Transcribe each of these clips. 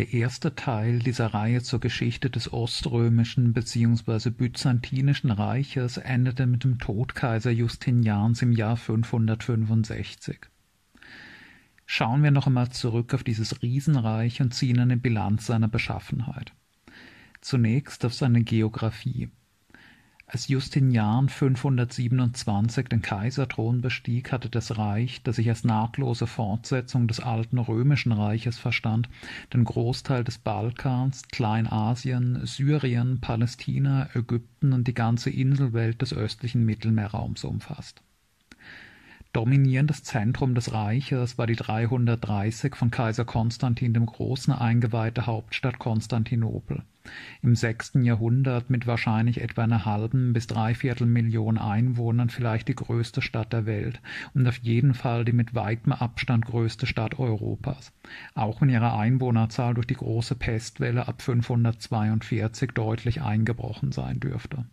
Der erste Teil dieser Reihe zur Geschichte des Oströmischen bzw. Byzantinischen Reiches endete mit dem Tod Kaiser Justinians im Jahr 565. Schauen wir noch einmal zurück auf dieses Riesenreich und ziehen eine Bilanz seiner Beschaffenheit. Zunächst auf seine Geographie. Als Justinian 527 den Kaiserthron bestieg, hatte das Reich, das sich als nahtlose Fortsetzung des alten römischen Reiches verstand, den Großteil des Balkans, Kleinasien, Syrien, Palästina, Ägypten und die ganze Inselwelt des östlichen Mittelmeerraums umfasst. Dominierendes Zentrum des Reiches war die 330 von Kaiser Konstantin dem Großen eingeweihte Hauptstadt Konstantinopel, im sechsten Jahrhundert mit wahrscheinlich etwa einer halben bis dreiviertel Million Einwohnern vielleicht die größte Stadt der Welt und auf jeden Fall die mit weitem Abstand größte Stadt Europas, auch wenn ihre Einwohnerzahl durch die große Pestwelle ab 542 deutlich eingebrochen sein dürfte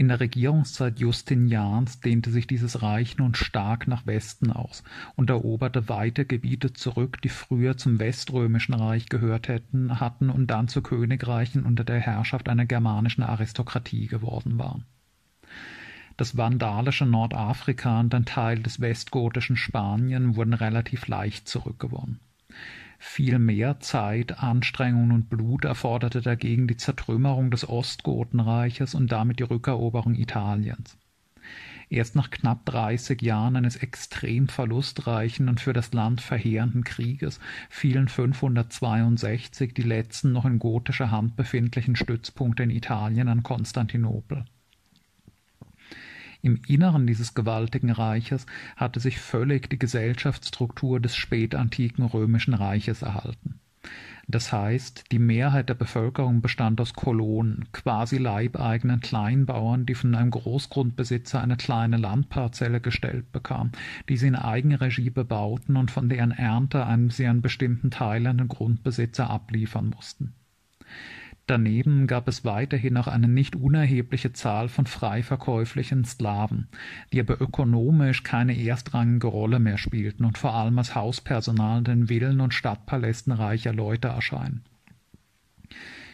in der Regierungszeit Justinians dehnte sich dieses Reich nun stark nach Westen aus und eroberte weite Gebiete zurück, die früher zum Weströmischen Reich gehört hätten, hatten und dann zu Königreichen unter der Herrschaft einer germanischen Aristokratie geworden waren. Das vandalische Nordafrika und ein Teil des westgotischen Spanien wurden relativ leicht zurückgewonnen. Viel mehr Zeit, Anstrengung und Blut erforderte dagegen die Zertrümmerung des Ostgotenreiches und damit die Rückeroberung Italiens. Erst nach knapp 30 Jahren eines extrem verlustreichen und für das Land verheerenden Krieges fielen 562 die letzten noch in gotischer Hand befindlichen Stützpunkte in Italien an Konstantinopel. Im Inneren dieses gewaltigen Reiches hatte sich völlig die Gesellschaftsstruktur des spätantiken römischen Reiches erhalten. Das heißt, die Mehrheit der Bevölkerung bestand aus Kolonen, quasi leibeigenen Kleinbauern, die von einem Großgrundbesitzer eine kleine Landparzelle gestellt bekamen, die sie in Eigenregie bebauten und von deren Ernte einem sie an bestimmten Teil an den Grundbesitzer abliefern mussten. Daneben gab es weiterhin noch eine nicht unerhebliche Zahl von frei verkäuflichen Sklaven, die aber ökonomisch keine erstrangige Rolle mehr spielten und vor allem als Hauspersonal in den Villen und Stadtpalästen reicher Leute erscheinen.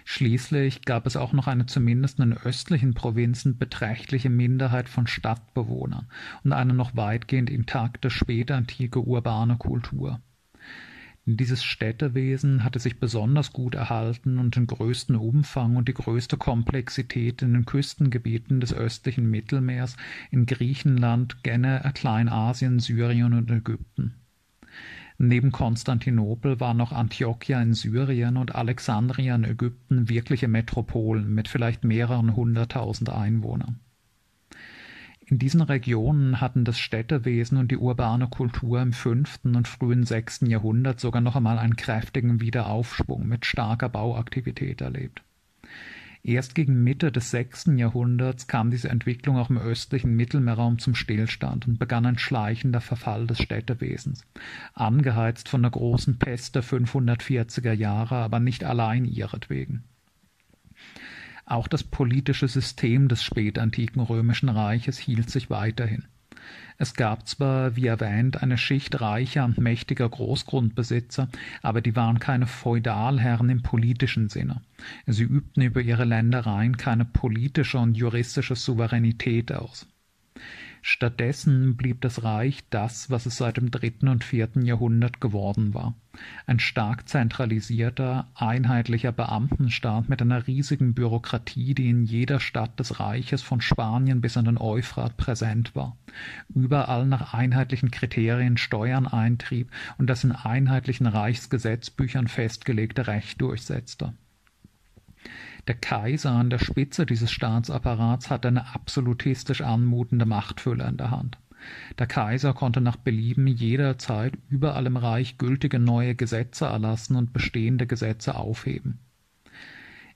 Schließlich gab es auch noch eine zumindest in östlichen Provinzen beträchtliche Minderheit von Stadtbewohnern und eine noch weitgehend intakte spätantike urbane Kultur. Dieses Städtewesen hatte sich besonders gut erhalten und den größten Umfang und die größte Komplexität in den Küstengebieten des östlichen Mittelmeers in Griechenland, Genne, Kleinasien, Syrien und Ägypten. Neben Konstantinopel waren noch Antiochia in Syrien und Alexandria in Ägypten wirkliche Metropolen mit vielleicht mehreren hunderttausend Einwohnern. In diesen Regionen hatten das Städtewesen und die urbane Kultur im fünften und frühen sechsten Jahrhundert sogar noch einmal einen kräftigen Wiederaufschwung mit starker Bauaktivität erlebt. Erst gegen Mitte des sechsten Jahrhunderts kam diese Entwicklung auch im östlichen Mittelmeerraum zum Stillstand und begann ein schleichender Verfall des Städtewesens, angeheizt von der großen Pest der 540er Jahre, aber nicht allein ihretwegen. Auch das politische System des spätantiken römischen Reiches hielt sich weiterhin. Es gab zwar, wie erwähnt, eine Schicht reicher und mächtiger Großgrundbesitzer, aber die waren keine Feudalherren im politischen Sinne. Sie übten über ihre Ländereien keine politische und juristische Souveränität aus. Stattdessen blieb das Reich das, was es seit dem dritten und vierten Jahrhundert geworden war. Ein stark zentralisierter, einheitlicher Beamtenstaat mit einer riesigen Bürokratie, die in jeder Stadt des Reiches von Spanien bis an den Euphrat präsent war, überall nach einheitlichen Kriterien Steuern eintrieb und das in einheitlichen Reichsgesetzbüchern festgelegte Recht durchsetzte. Der Kaiser an der Spitze dieses Staatsapparats hatte eine absolutistisch anmutende Machtfülle in der Hand. Der Kaiser konnte nach Belieben jederzeit überall im Reich gültige neue Gesetze erlassen und bestehende Gesetze aufheben.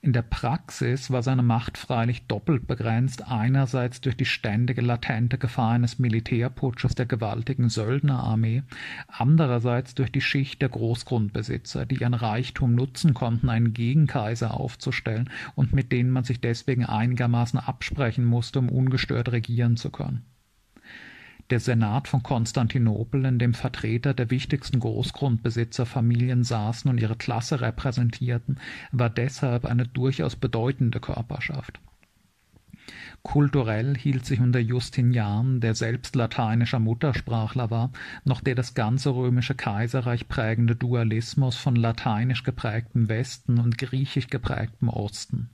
In der Praxis war seine Macht freilich doppelt begrenzt, einerseits durch die ständige latente Gefahr eines Militärputsches der gewaltigen Söldnerarmee, andererseits durch die Schicht der Großgrundbesitzer, die ihren Reichtum nutzen konnten, einen Gegenkaiser aufzustellen und mit denen man sich deswegen einigermaßen absprechen musste, um ungestört regieren zu können. Der Senat von Konstantinopel, in dem Vertreter der wichtigsten Großgrundbesitzerfamilien saßen und ihre Klasse repräsentierten, war deshalb eine durchaus bedeutende Körperschaft. Kulturell hielt sich unter Justinian, der selbst lateinischer Muttersprachler war, noch der das ganze römische Kaiserreich prägende Dualismus von lateinisch geprägtem Westen und griechisch geprägtem Osten.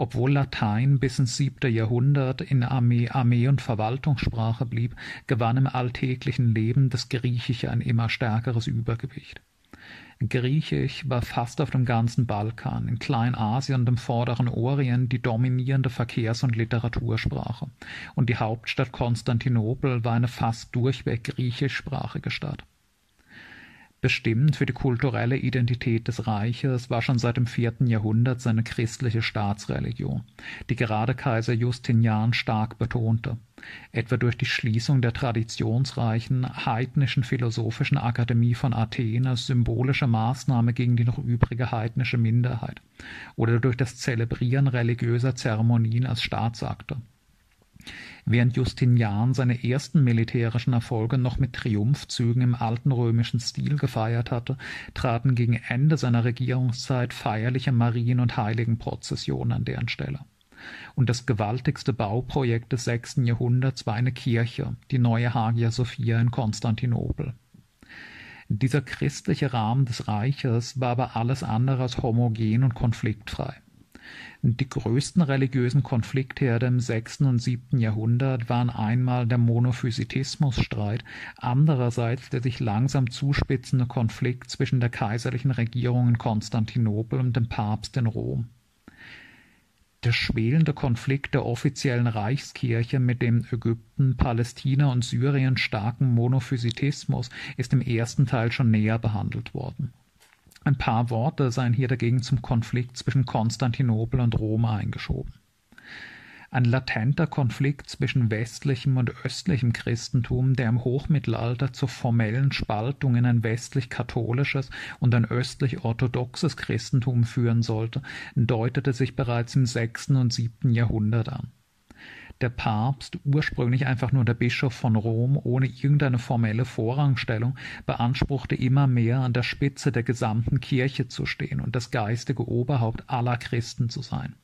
Obwohl Latein bis ins siebte Jahrhundert in Armee, Armee und Verwaltungssprache blieb, gewann im alltäglichen Leben das Griechische ein immer stärkeres Übergewicht. Griechisch war fast auf dem ganzen Balkan, in Kleinasien und im Vorderen Orient die dominierende Verkehrs- und Literatursprache, und die Hauptstadt Konstantinopel war eine fast durchweg griechischsprachige Stadt. Bestimmend für die kulturelle Identität des Reiches war schon seit dem vierten Jahrhundert seine christliche Staatsreligion, die gerade Kaiser Justinian stark betonte, etwa durch die Schließung der traditionsreichen heidnischen philosophischen Akademie von Athen als symbolische Maßnahme gegen die noch übrige heidnische Minderheit oder durch das Zelebrieren religiöser Zeremonien als Staatsakte. Während Justinian seine ersten militärischen Erfolge noch mit Triumphzügen im alten römischen Stil gefeiert hatte, traten gegen Ende seiner Regierungszeit feierliche Marien- und Heiligenprozessionen an deren Stelle. Und das gewaltigste Bauprojekt des sechsten Jahrhunderts war eine Kirche, die neue Hagia Sophia in Konstantinopel. Dieser christliche Rahmen des Reiches war aber alles andere als homogen und konfliktfrei. Die größten religiösen Konfliktherde im sechsten und siebten Jahrhundert waren einmal der Monophysitismusstreit, andererseits der sich langsam zuspitzende Konflikt zwischen der kaiserlichen Regierung in Konstantinopel und dem Papst in Rom. Der schwelende Konflikt der offiziellen Reichskirche mit dem Ägypten, Palästina und Syrien starken Monophysitismus ist im ersten Teil schon näher behandelt worden. Ein paar Worte seien hier dagegen zum Konflikt zwischen Konstantinopel und Rom eingeschoben. Ein latenter Konflikt zwischen westlichem und östlichem Christentum, der im Hochmittelalter zur formellen Spaltung in ein westlich-katholisches und ein östlich-orthodoxes Christentum führen sollte, deutete sich bereits im sechsten und siebten Jahrhundert an der Papst, ursprünglich einfach nur der Bischof von Rom ohne irgendeine formelle Vorrangstellung, beanspruchte immer mehr an der Spitze der gesamten Kirche zu stehen und das geistige Oberhaupt aller Christen zu sein.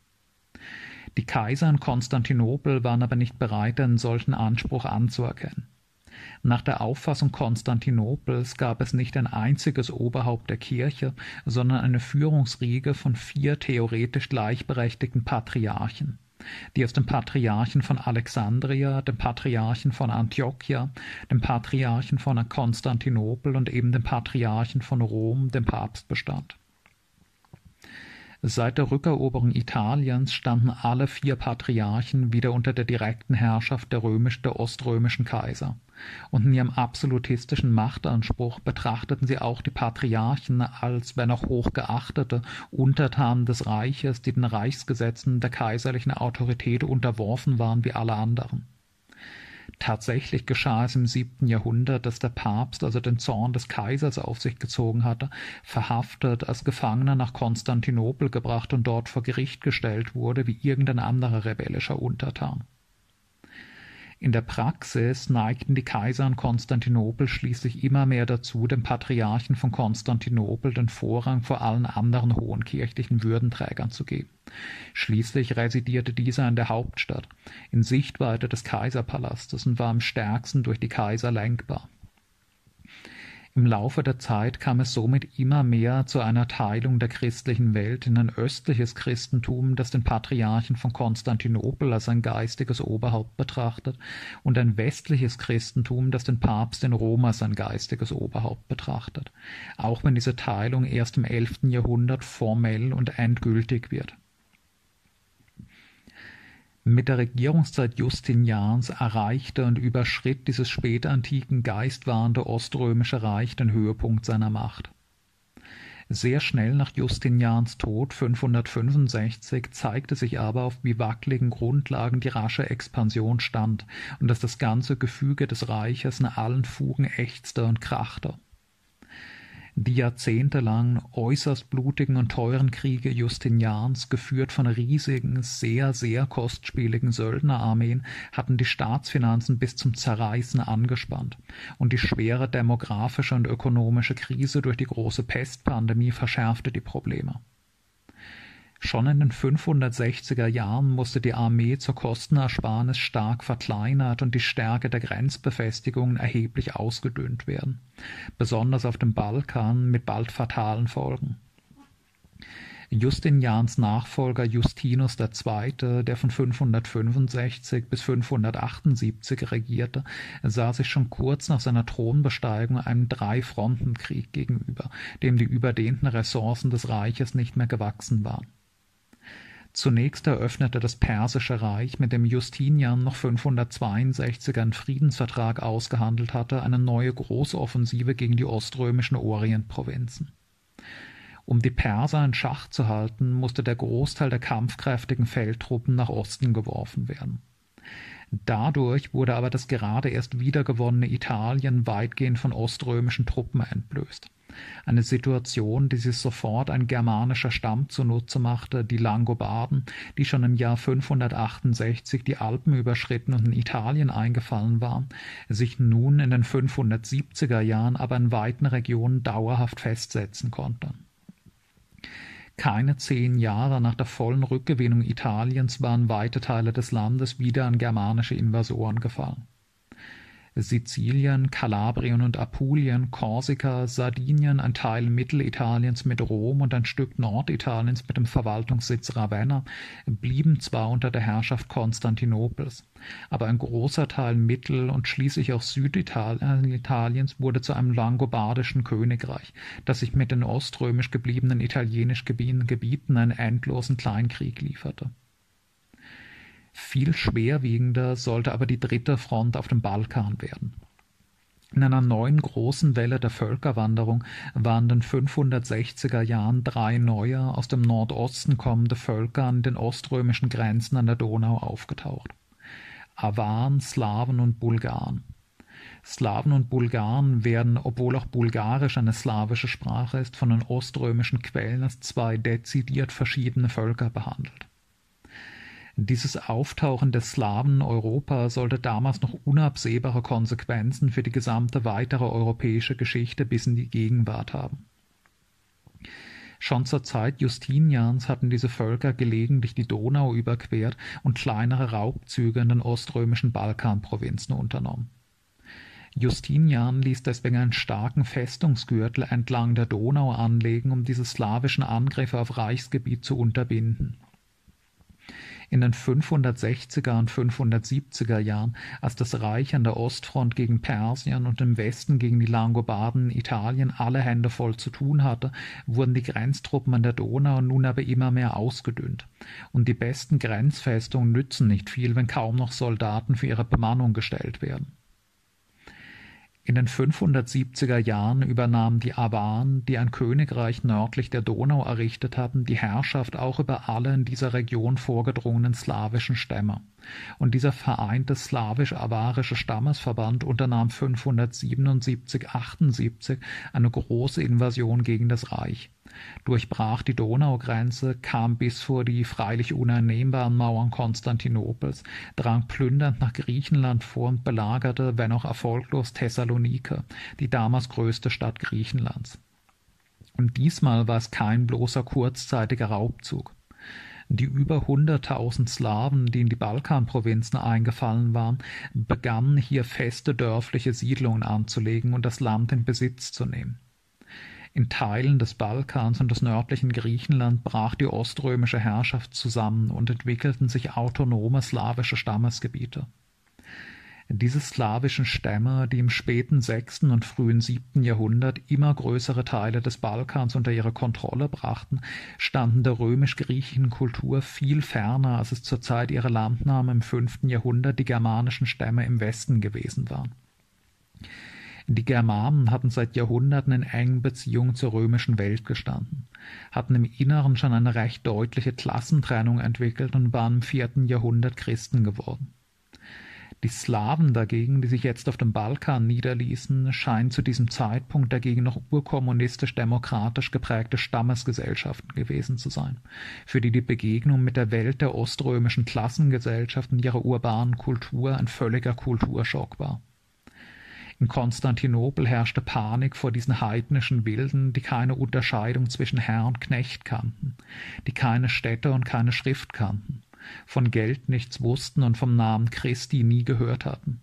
Die Kaiser in Konstantinopel waren aber nicht bereit, einen solchen Anspruch anzuerkennen. Nach der Auffassung Konstantinopels gab es nicht ein einziges Oberhaupt der Kirche, sondern eine Führungsriege von vier theoretisch gleichberechtigten Patriarchen die aus dem Patriarchen von Alexandria, dem Patriarchen von Antiochia, dem Patriarchen von Konstantinopel und eben dem Patriarchen von Rom, dem Papst, bestand. Seit der Rückeroberung Italiens standen alle vier Patriarchen wieder unter der direkten Herrschaft der römisch der oströmischen Kaiser, und in ihrem absolutistischen Machtanspruch betrachteten sie auch die Patriarchen als, wenn auch hochgeachtete, Untertanen des Reiches, die den Reichsgesetzen der kaiserlichen Autorität unterworfen waren wie alle anderen. Tatsächlich geschah es im siebten Jahrhundert, dass der Papst also den Zorn des Kaisers auf sich gezogen hatte, verhaftet, als Gefangener nach Konstantinopel gebracht und dort vor Gericht gestellt wurde wie irgendein anderer rebellischer Untertan. In der Praxis neigten die Kaiser in Konstantinopel schließlich immer mehr dazu, dem Patriarchen von Konstantinopel den Vorrang vor allen anderen hohen kirchlichen Würdenträgern zu geben. Schließlich residierte dieser in der Hauptstadt, in Sichtweite des Kaiserpalastes und war am stärksten durch die Kaiser lenkbar. Im Laufe der Zeit kam es somit immer mehr zu einer Teilung der christlichen Welt in ein östliches Christentum, das den Patriarchen von Konstantinopel als ein geistiges Oberhaupt betrachtet, und ein westliches Christentum, das den Papst in Rom als ein geistiges Oberhaupt betrachtet, auch wenn diese Teilung erst im elften Jahrhundert formell und endgültig wird. Mit der Regierungszeit Justinians erreichte und überschritt dieses spätantiken geistwahrende Oströmische Reich den Höhepunkt seiner Macht. Sehr schnell nach Justinians Tod 565 zeigte sich aber, auf wie wackeligen Grundlagen die rasche Expansion stand und dass das ganze Gefüge des Reiches in allen Fugen ächzte und krachte. Die jahrzehntelang äußerst blutigen und teuren Kriege Justinians, geführt von riesigen, sehr, sehr kostspieligen Söldnerarmeen, hatten die Staatsfinanzen bis zum Zerreißen angespannt, und die schwere demografische und ökonomische Krise durch die große Pestpandemie verschärfte die Probleme. Schon in den 560er Jahren musste die Armee zur Kostenersparnis stark verkleinert und die Stärke der Grenzbefestigungen erheblich ausgedünnt werden, besonders auf dem Balkan mit bald fatalen Folgen. Justinians Nachfolger Justinus II., der von 565 bis 578 regierte, sah sich schon kurz nach seiner Thronbesteigung einem Drei-Fronten-Krieg gegenüber, dem die überdehnten Ressourcen des Reiches nicht mehr gewachsen waren. Zunächst eröffnete das Persische Reich, mit dem Justinian noch 562 einen Friedensvertrag ausgehandelt hatte, eine neue große Offensive gegen die oströmischen Orientprovinzen. Um die Perser in Schach zu halten, musste der Großteil der kampfkräftigen Feldtruppen nach Osten geworfen werden. Dadurch wurde aber das gerade erst wiedergewonnene Italien weitgehend von oströmischen Truppen entblößt eine Situation, die sich sofort ein germanischer Stamm zunutze machte, die Langobarden, die schon im Jahr 568 die Alpen überschritten und in Italien eingefallen waren, sich nun in den 570er Jahren aber in weiten Regionen dauerhaft festsetzen konnte. Keine zehn Jahre nach der vollen Rückgewinnung Italiens waren weite Teile des Landes wieder an germanische Invasoren gefallen. Sizilien, Kalabrien und Apulien, Korsika, Sardinien, ein Teil Mittelitaliens mit Rom und ein Stück Norditaliens mit dem Verwaltungssitz Ravenna blieben zwar unter der Herrschaft Konstantinopels, aber ein großer Teil Mittel- und schließlich auch Süditaliens wurde zu einem langobardischen Königreich, das sich mit den oströmisch gebliebenen italienisch Gebieten einen endlosen Kleinkrieg lieferte. Viel schwerwiegender sollte aber die dritte Front auf dem Balkan werden. In einer neuen großen Welle der Völkerwanderung waren in den 560er Jahren drei neue, aus dem Nordosten kommende Völker an den oströmischen Grenzen an der Donau aufgetaucht. Awan, Slawen und Bulgaren. Slawen und Bulgaren werden, obwohl auch Bulgarisch eine slawische Sprache ist, von den oströmischen Quellen als zwei dezidiert verschiedene Völker behandelt. Dieses Auftauchen der Slawen in Europa sollte damals noch unabsehbare Konsequenzen für die gesamte weitere europäische Geschichte bis in die Gegenwart haben. Schon zur Zeit Justinians hatten diese Völker gelegentlich die Donau überquert und kleinere Raubzüge in den oströmischen Balkanprovinzen unternommen. Justinian ließ deswegen einen starken Festungsgürtel entlang der Donau anlegen, um diese slawischen Angriffe auf Reichsgebiet zu unterbinden in den 560er und 570er Jahren, als das Reich an der Ostfront gegen Persien und im Westen gegen die Langobarden in Italien alle Hände voll zu tun hatte, wurden die Grenztruppen an der Donau nun aber immer mehr ausgedünnt. Und die besten Grenzfestungen nützen nicht viel, wenn kaum noch Soldaten für ihre Bemannung gestellt werden. In den 570er Jahren übernahmen die Awan, die ein Königreich nördlich der Donau errichtet hatten, die Herrschaft auch über alle in dieser Region vorgedrungenen slawischen Stämme. Und dieser vereinte slawisch-awarische Stammesverband unternahm 577/78 eine große Invasion gegen das Reich, durchbrach die Donaugrenze, kam bis vor die freilich uneinnehmbaren Mauern Konstantinopels, drang plündernd nach Griechenland vor und belagerte, wenn auch erfolglos, Thessalonike, die damals größte Stadt Griechenlands. Und diesmal war es kein bloßer kurzzeitiger Raubzug. Die über hunderttausend Slawen, die in die Balkanprovinzen eingefallen waren, begannen hier feste dörfliche Siedlungen anzulegen und das Land in Besitz zu nehmen. In Teilen des Balkans und des nördlichen Griechenland brach die oströmische Herrschaft zusammen und entwickelten sich autonome slawische Stammesgebiete diese slawischen Stämme, die im späten sechsten und frühen siebten Jahrhundert immer größere Teile des Balkans unter ihre Kontrolle brachten, standen der römisch-griechischen Kultur viel ferner, als es zur Zeit ihrer Landnahme im fünften Jahrhundert die germanischen Stämme im Westen gewesen waren. Die Germanen hatten seit Jahrhunderten in engen Beziehungen zur römischen Welt gestanden, hatten im Inneren schon eine recht deutliche Klassentrennung entwickelt und waren im vierten Jahrhundert Christen geworden. Die Slawen dagegen, die sich jetzt auf dem Balkan niederließen, scheinen zu diesem Zeitpunkt dagegen noch urkommunistisch-demokratisch geprägte Stammesgesellschaften gewesen zu sein, für die die Begegnung mit der Welt der oströmischen Klassengesellschaften ihrer urbanen Kultur ein völliger Kulturschock war. In Konstantinopel herrschte Panik vor diesen heidnischen Wilden, die keine Unterscheidung zwischen Herr und Knecht kannten, die keine Städte und keine Schrift kannten von Geld nichts wussten und vom Namen Christi nie gehört hatten.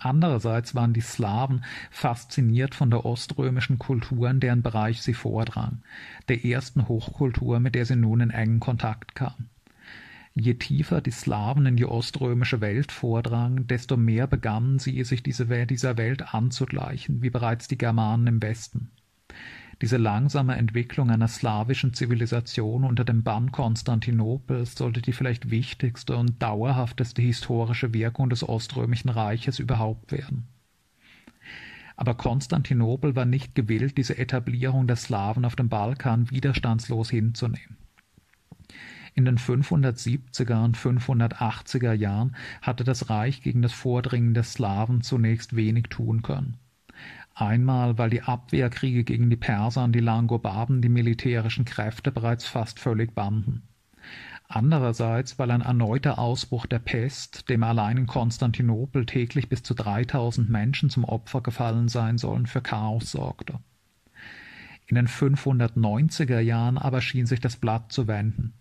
Andererseits waren die Slawen fasziniert von der oströmischen Kultur, in deren Bereich sie vordrang, der ersten Hochkultur, mit der sie nun in engen Kontakt kamen. Je tiefer die Slawen in die oströmische Welt vordrangen, desto mehr begannen sie, sich dieser Welt anzugleichen, wie bereits die Germanen im Westen. Diese langsame Entwicklung einer slawischen Zivilisation unter dem Bann Konstantinopels sollte die vielleicht wichtigste und dauerhafteste historische Wirkung des Oströmischen Reiches überhaupt werden. Aber Konstantinopel war nicht gewillt, diese Etablierung der Slawen auf dem Balkan widerstandslos hinzunehmen. In den 570er und 580er Jahren hatte das Reich gegen das Vordringen der Slawen zunächst wenig tun können. Einmal, weil die Abwehrkriege gegen die Perser und die Langobarden die militärischen Kräfte bereits fast völlig banden. Andererseits, weil ein erneuter Ausbruch der Pest, dem allein in Konstantinopel täglich bis zu 3000 Menschen zum Opfer gefallen sein sollen, für Chaos sorgte. In den 590er Jahren aber schien sich das Blatt zu wenden.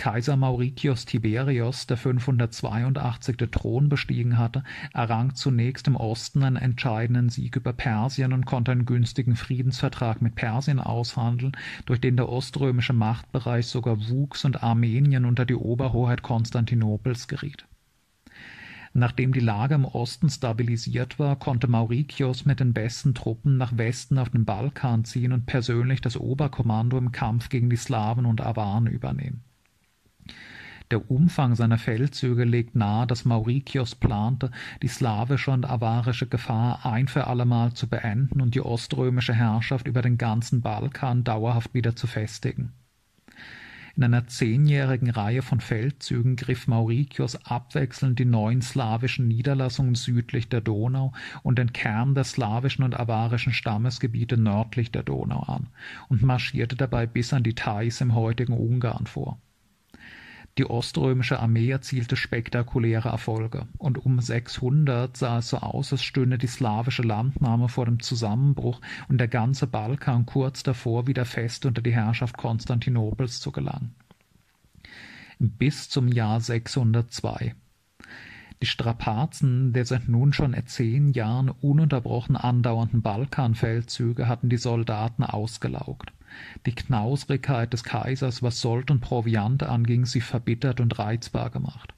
Kaiser Mauritius Tiberius, der 582. den Thron bestiegen hatte, errang zunächst im Osten einen entscheidenden Sieg über Persien und konnte einen günstigen Friedensvertrag mit Persien aushandeln, durch den der oströmische Machtbereich sogar wuchs und Armenien unter die Oberhoheit Konstantinopels geriet. Nachdem die Lage im Osten stabilisiert war, konnte Mauritius mit den besten Truppen nach Westen auf den Balkan ziehen und persönlich das Oberkommando im Kampf gegen die Slawen und Awaren übernehmen. Der Umfang seiner Feldzüge legt nahe, dass Maurikios plante, die slawische und avarische Gefahr ein für allemal zu beenden und die oströmische Herrschaft über den ganzen Balkan dauerhaft wieder zu festigen. In einer zehnjährigen Reihe von Feldzügen griff Maurikios abwechselnd die neuen slawischen Niederlassungen südlich der Donau und den Kern der slawischen und avarischen Stammesgebiete nördlich der Donau an und marschierte dabei bis an die Theiß im heutigen Ungarn vor. Die oströmische Armee erzielte spektakuläre Erfolge, und um 600 sah es so aus, als stünde die slawische Landnahme vor dem Zusammenbruch und der ganze Balkan kurz davor, wieder fest unter die Herrschaft Konstantinopels zu gelangen. Bis zum Jahr 602. Die Strapazen der seit nun schon zehn Jahren ununterbrochen andauernden Balkanfeldzüge hatten die Soldaten ausgelaugt. Die Knausrigkeit des Kaisers, was Sold und Proviant anging, sie verbittert und reizbar gemacht.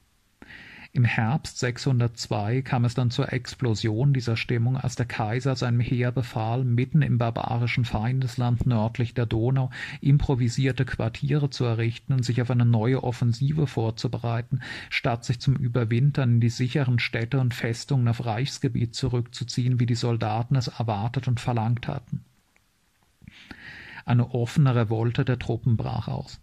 Im Herbst 602 kam es dann zur Explosion dieser Stimmung, als der Kaiser seinem Heer befahl, mitten im barbarischen Feindesland nördlich der Donau improvisierte Quartiere zu errichten und sich auf eine neue Offensive vorzubereiten, statt sich zum Überwintern in die sicheren Städte und Festungen auf Reichsgebiet zurückzuziehen, wie die Soldaten es erwartet und verlangt hatten. Eine offene Revolte der Truppen brach aus.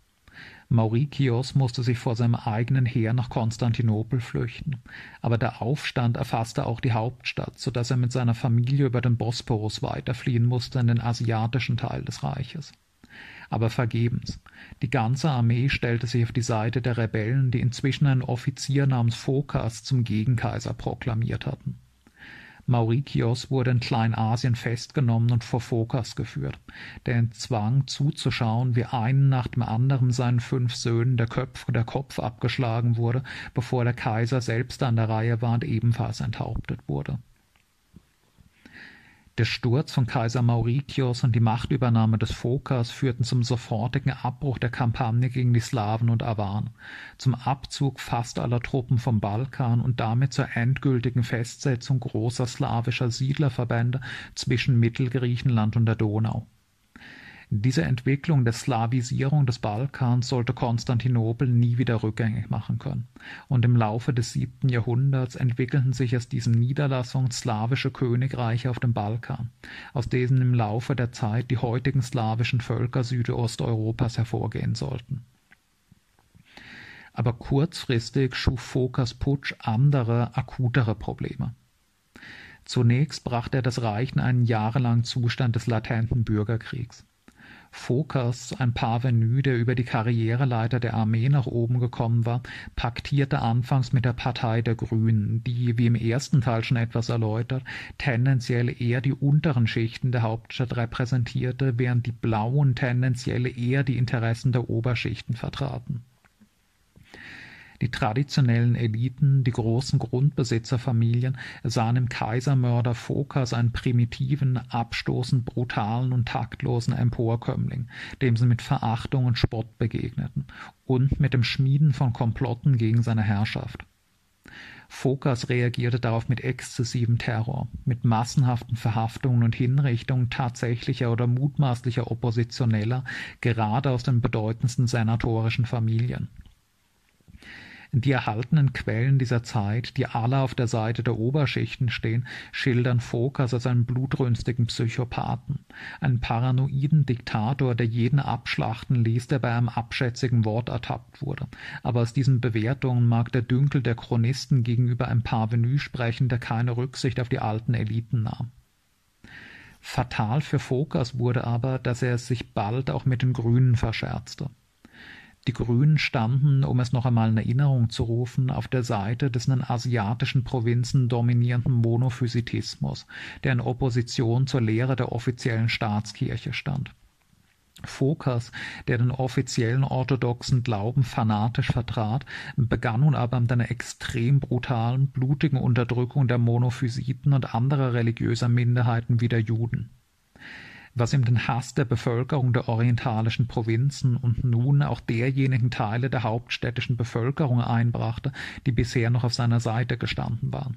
Maurikios musste sich vor seinem eigenen Heer nach Konstantinopel flüchten, aber der Aufstand erfasste auch die Hauptstadt, so dass er mit seiner Familie über den Bosporus weiterfliehen musste in den asiatischen Teil des Reiches. Aber vergebens. Die ganze Armee stellte sich auf die Seite der Rebellen, die inzwischen einen Offizier namens Phokas zum Gegenkaiser proklamiert hatten. Maurikios wurde in Kleinasien festgenommen und vor Phokas geführt, der ihn zwang, zuzuschauen, wie einen nach dem anderen seinen fünf Söhnen der, Köpf, der Kopf abgeschlagen wurde, bevor der Kaiser selbst an der Reihe war und ebenfalls enthauptet wurde. Der Sturz von Kaiser Mauritius und die Machtübernahme des Phokas führten zum sofortigen Abbruch der Kampagne gegen die Slawen und Awaren, zum Abzug fast aller Truppen vom Balkan und damit zur endgültigen Festsetzung großer slawischer Siedlerverbände zwischen Mittelgriechenland und der Donau. Diese Entwicklung der Slawisierung des Balkans sollte Konstantinopel nie wieder rückgängig machen können, und im Laufe des siebten Jahrhunderts entwickelten sich aus diesen Niederlassungen slawische Königreiche auf dem Balkan, aus denen im Laufe der Zeit die heutigen slawischen Völker Südosteuropas hervorgehen sollten aber kurzfristig schuf Phokas Putsch andere, akutere Probleme. Zunächst brachte er das Reich in einen jahrelangen Zustand des latenten Bürgerkriegs. Phokas, ein Parvenu, der über die Karriereleiter der Armee nach oben gekommen war, paktierte anfangs mit der Partei der Grünen, die, wie im ersten Teil schon etwas erläutert, tendenziell eher die unteren Schichten der Hauptstadt repräsentierte, während die Blauen tendenziell eher die Interessen der Oberschichten vertraten. Die traditionellen Eliten, die großen Grundbesitzerfamilien, sahen im Kaisermörder Phokas einen primitiven, abstoßend brutalen und taktlosen Emporkömmling, dem sie mit Verachtung und Spott begegneten, und mit dem Schmieden von Komplotten gegen seine Herrschaft. Phokas reagierte darauf mit exzessivem Terror, mit massenhaften Verhaftungen und Hinrichtungen tatsächlicher oder mutmaßlicher Oppositioneller, gerade aus den bedeutendsten senatorischen Familien. Die erhaltenen Quellen dieser Zeit, die alle auf der Seite der Oberschichten stehen, schildern Phokas als einen blutrünstigen Psychopathen, einen paranoiden Diktator, der jeden abschlachten ließ, der bei einem abschätzigen Wort ertappt wurde. Aber aus diesen Bewertungen mag der Dünkel der Chronisten gegenüber ein Parvenu sprechen, der keine Rücksicht auf die alten Eliten nahm. Fatal für Phokas wurde aber, dass er es sich bald auch mit den Grünen verscherzte. Die Grünen standen, um es noch einmal in Erinnerung zu rufen, auf der Seite des in den asiatischen Provinzen dominierenden Monophysitismus, der in Opposition zur Lehre der offiziellen Staatskirche stand. Phokas, der den offiziellen orthodoxen Glauben fanatisch vertrat, begann nun aber mit einer extrem brutalen, blutigen Unterdrückung der Monophysiten und anderer religiöser Minderheiten wie der Juden was ihm den Hass der Bevölkerung der orientalischen Provinzen und nun auch derjenigen Teile der hauptstädtischen Bevölkerung einbrachte, die bisher noch auf seiner Seite gestanden waren.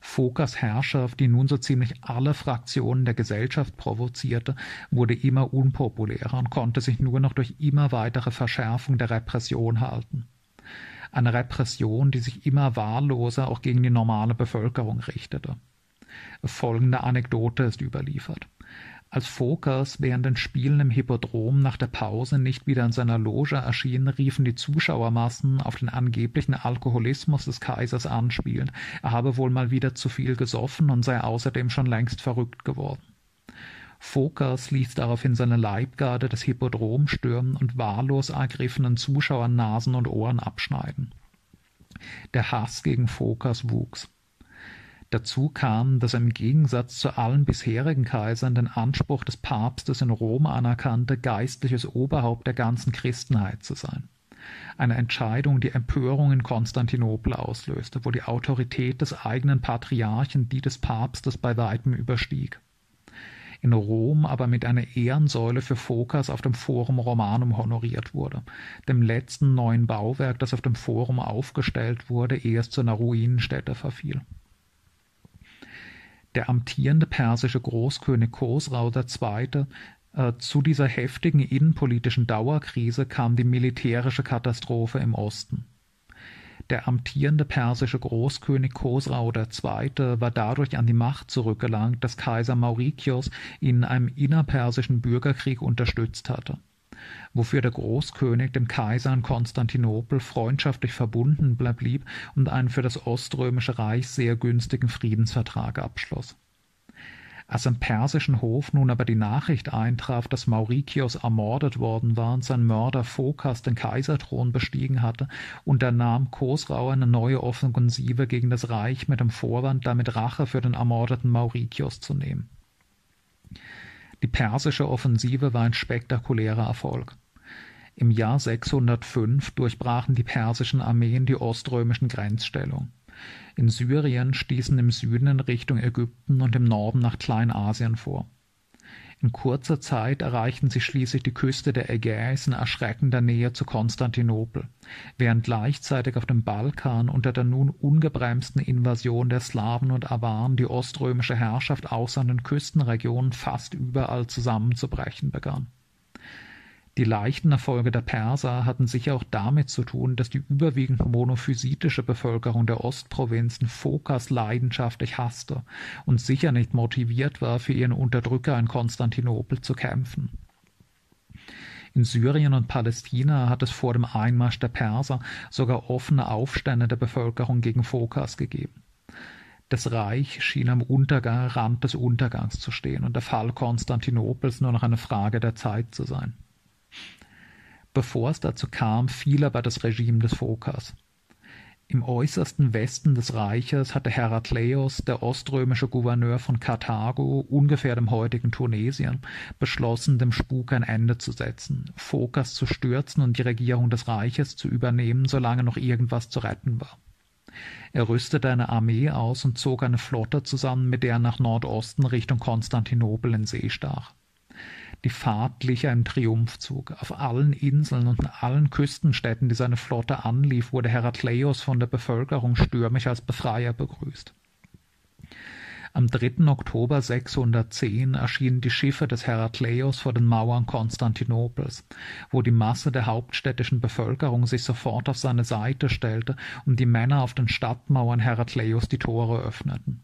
Phokas Herrschaft, die nun so ziemlich alle Fraktionen der Gesellschaft provozierte, wurde immer unpopulärer und konnte sich nur noch durch immer weitere Verschärfung der Repression halten. Eine Repression, die sich immer wahlloser auch gegen die normale Bevölkerung richtete. Folgende Anekdote ist überliefert. Als Phokas während den Spielen im Hippodrom nach der Pause nicht wieder in seiner Loge erschien, riefen die Zuschauermassen auf den angeblichen Alkoholismus des Kaisers anspielend, er habe wohl mal wieder zu viel gesoffen und sei außerdem schon längst verrückt geworden. Phokas ließ daraufhin seine Leibgarde das Hippodrom stürmen und wahllos ergriffenen Zuschauern Nasen und Ohren abschneiden. Der Hass gegen Phokas wuchs. Dazu kam, dass er im Gegensatz zu allen bisherigen Kaisern den Anspruch des Papstes in Rom anerkannte, geistliches Oberhaupt der ganzen Christenheit zu sein. Eine Entscheidung, die Empörung in Konstantinopel auslöste, wo die Autorität des eigenen Patriarchen die des Papstes bei weitem überstieg. In Rom aber mit einer Ehrensäule für Phokas auf dem Forum Romanum honoriert wurde, dem letzten neuen Bauwerk, das auf dem Forum aufgestellt wurde, ehe es zu einer Ruinenstätte verfiel. Der amtierende persische Großkönig Khosrau II. Äh, zu dieser heftigen innenpolitischen Dauerkrise kam die militärische Katastrophe im Osten. Der amtierende persische Großkönig Khosrau II. war dadurch an die Macht zurückgelangt, dass Kaiser Maurikios ihn in einem innerpersischen Bürgerkrieg unterstützt hatte wofür der Großkönig dem Kaiser in Konstantinopel freundschaftlich verbunden blieb und einen für das Oströmische Reich sehr günstigen Friedensvertrag abschloss. Als am persischen Hof nun aber die Nachricht eintraf, dass Maurikios ermordet worden war und sein Mörder Phokas den Kaiserthron bestiegen hatte, unternahm Khosrau eine neue Offensive gegen das Reich mit dem Vorwand, damit Rache für den ermordeten Maurikios zu nehmen. Die persische Offensive war ein spektakulärer Erfolg. Im Jahr 605 durchbrachen die persischen Armeen die oströmischen Grenzstellungen. In Syrien stießen im Süden in Richtung Ägypten und im Norden nach Kleinasien vor. In kurzer Zeit erreichten sie schließlich die Küste der Ägäis in erschreckender Nähe zu Konstantinopel, während gleichzeitig auf dem Balkan unter der nun ungebremsten Invasion der Slawen und Awaren die oströmische Herrschaft außer den Küstenregionen fast überall zusammenzubrechen begann. Die leichten Erfolge der Perser hatten sicher auch damit zu tun, dass die überwiegend monophysitische Bevölkerung der Ostprovinzen Phokas leidenschaftlich hasste und sicher nicht motiviert war, für ihren Unterdrücker in Konstantinopel zu kämpfen. In Syrien und Palästina hat es vor dem Einmarsch der Perser sogar offene Aufstände der Bevölkerung gegen Phokas gegeben. Das Reich schien am Untergang, Rand des Untergangs zu stehen und der Fall Konstantinopels nur noch eine Frage der Zeit zu sein. Bevor es dazu kam, fiel aber das Regime des Phokas. Im äußersten Westen des Reiches hatte Herakleios, der oströmische Gouverneur von Karthago, ungefähr dem heutigen Tunesien, beschlossen, dem Spuk ein Ende zu setzen, Phokas zu stürzen und die Regierung des Reiches zu übernehmen, solange noch irgendwas zu retten war. Er rüstete eine Armee aus und zog eine Flotte zusammen, mit der er nach Nordosten Richtung Konstantinopel in See stach. Die Fahrt glich einem Triumphzug. Auf allen Inseln und in allen Küstenstädten, die seine Flotte anlief, wurde Herakleios von der Bevölkerung stürmisch als Befreier begrüßt. Am 3. Oktober 610 erschienen die Schiffe des Herakleios vor den Mauern Konstantinopels, wo die Masse der hauptstädtischen Bevölkerung sich sofort auf seine Seite stellte und die Männer auf den Stadtmauern Herakleios die Tore öffneten.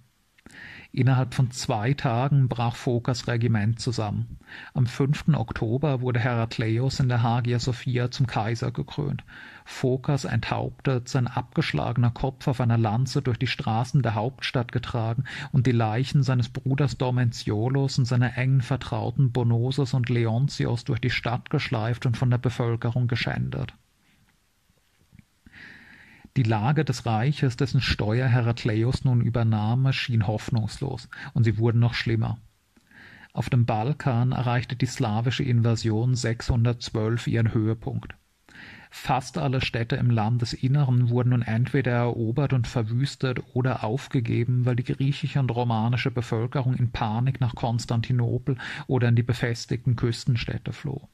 Innerhalb von zwei Tagen brach Phokas Regiment zusammen. Am 5. Oktober wurde Herakleios in der Hagia Sophia zum Kaiser gekrönt. Phokas enthauptet, sein abgeschlagener Kopf auf einer Lanze durch die Straßen der Hauptstadt getragen und die Leichen seines Bruders Dormentiolos und seiner engen Vertrauten Bonosus und Leontios durch die Stadt geschleift und von der Bevölkerung geschändet. Die Lage des Reiches, dessen Steuer Herakleios nun übernahm, schien hoffnungslos, und sie wurden noch schlimmer. Auf dem Balkan erreichte die slawische Invasion 612 ihren Höhepunkt. Fast alle Städte im Landesinneren wurden nun entweder erobert und verwüstet oder aufgegeben, weil die griechische und romanische Bevölkerung in Panik nach Konstantinopel oder in die befestigten Küstenstädte floh.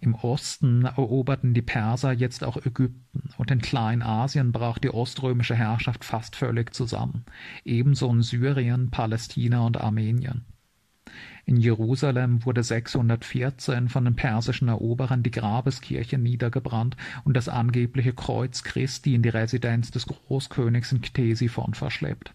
Im Osten eroberten die Perser jetzt auch Ägypten, und in Kleinasien brach die oströmische Herrschaft fast völlig zusammen, ebenso in Syrien, Palästina und Armenien. In Jerusalem wurde 614 von den persischen Eroberern die Grabeskirche niedergebrannt und das angebliche Kreuz Christi in die Residenz des Großkönigs in Ktesiphon verschleppt.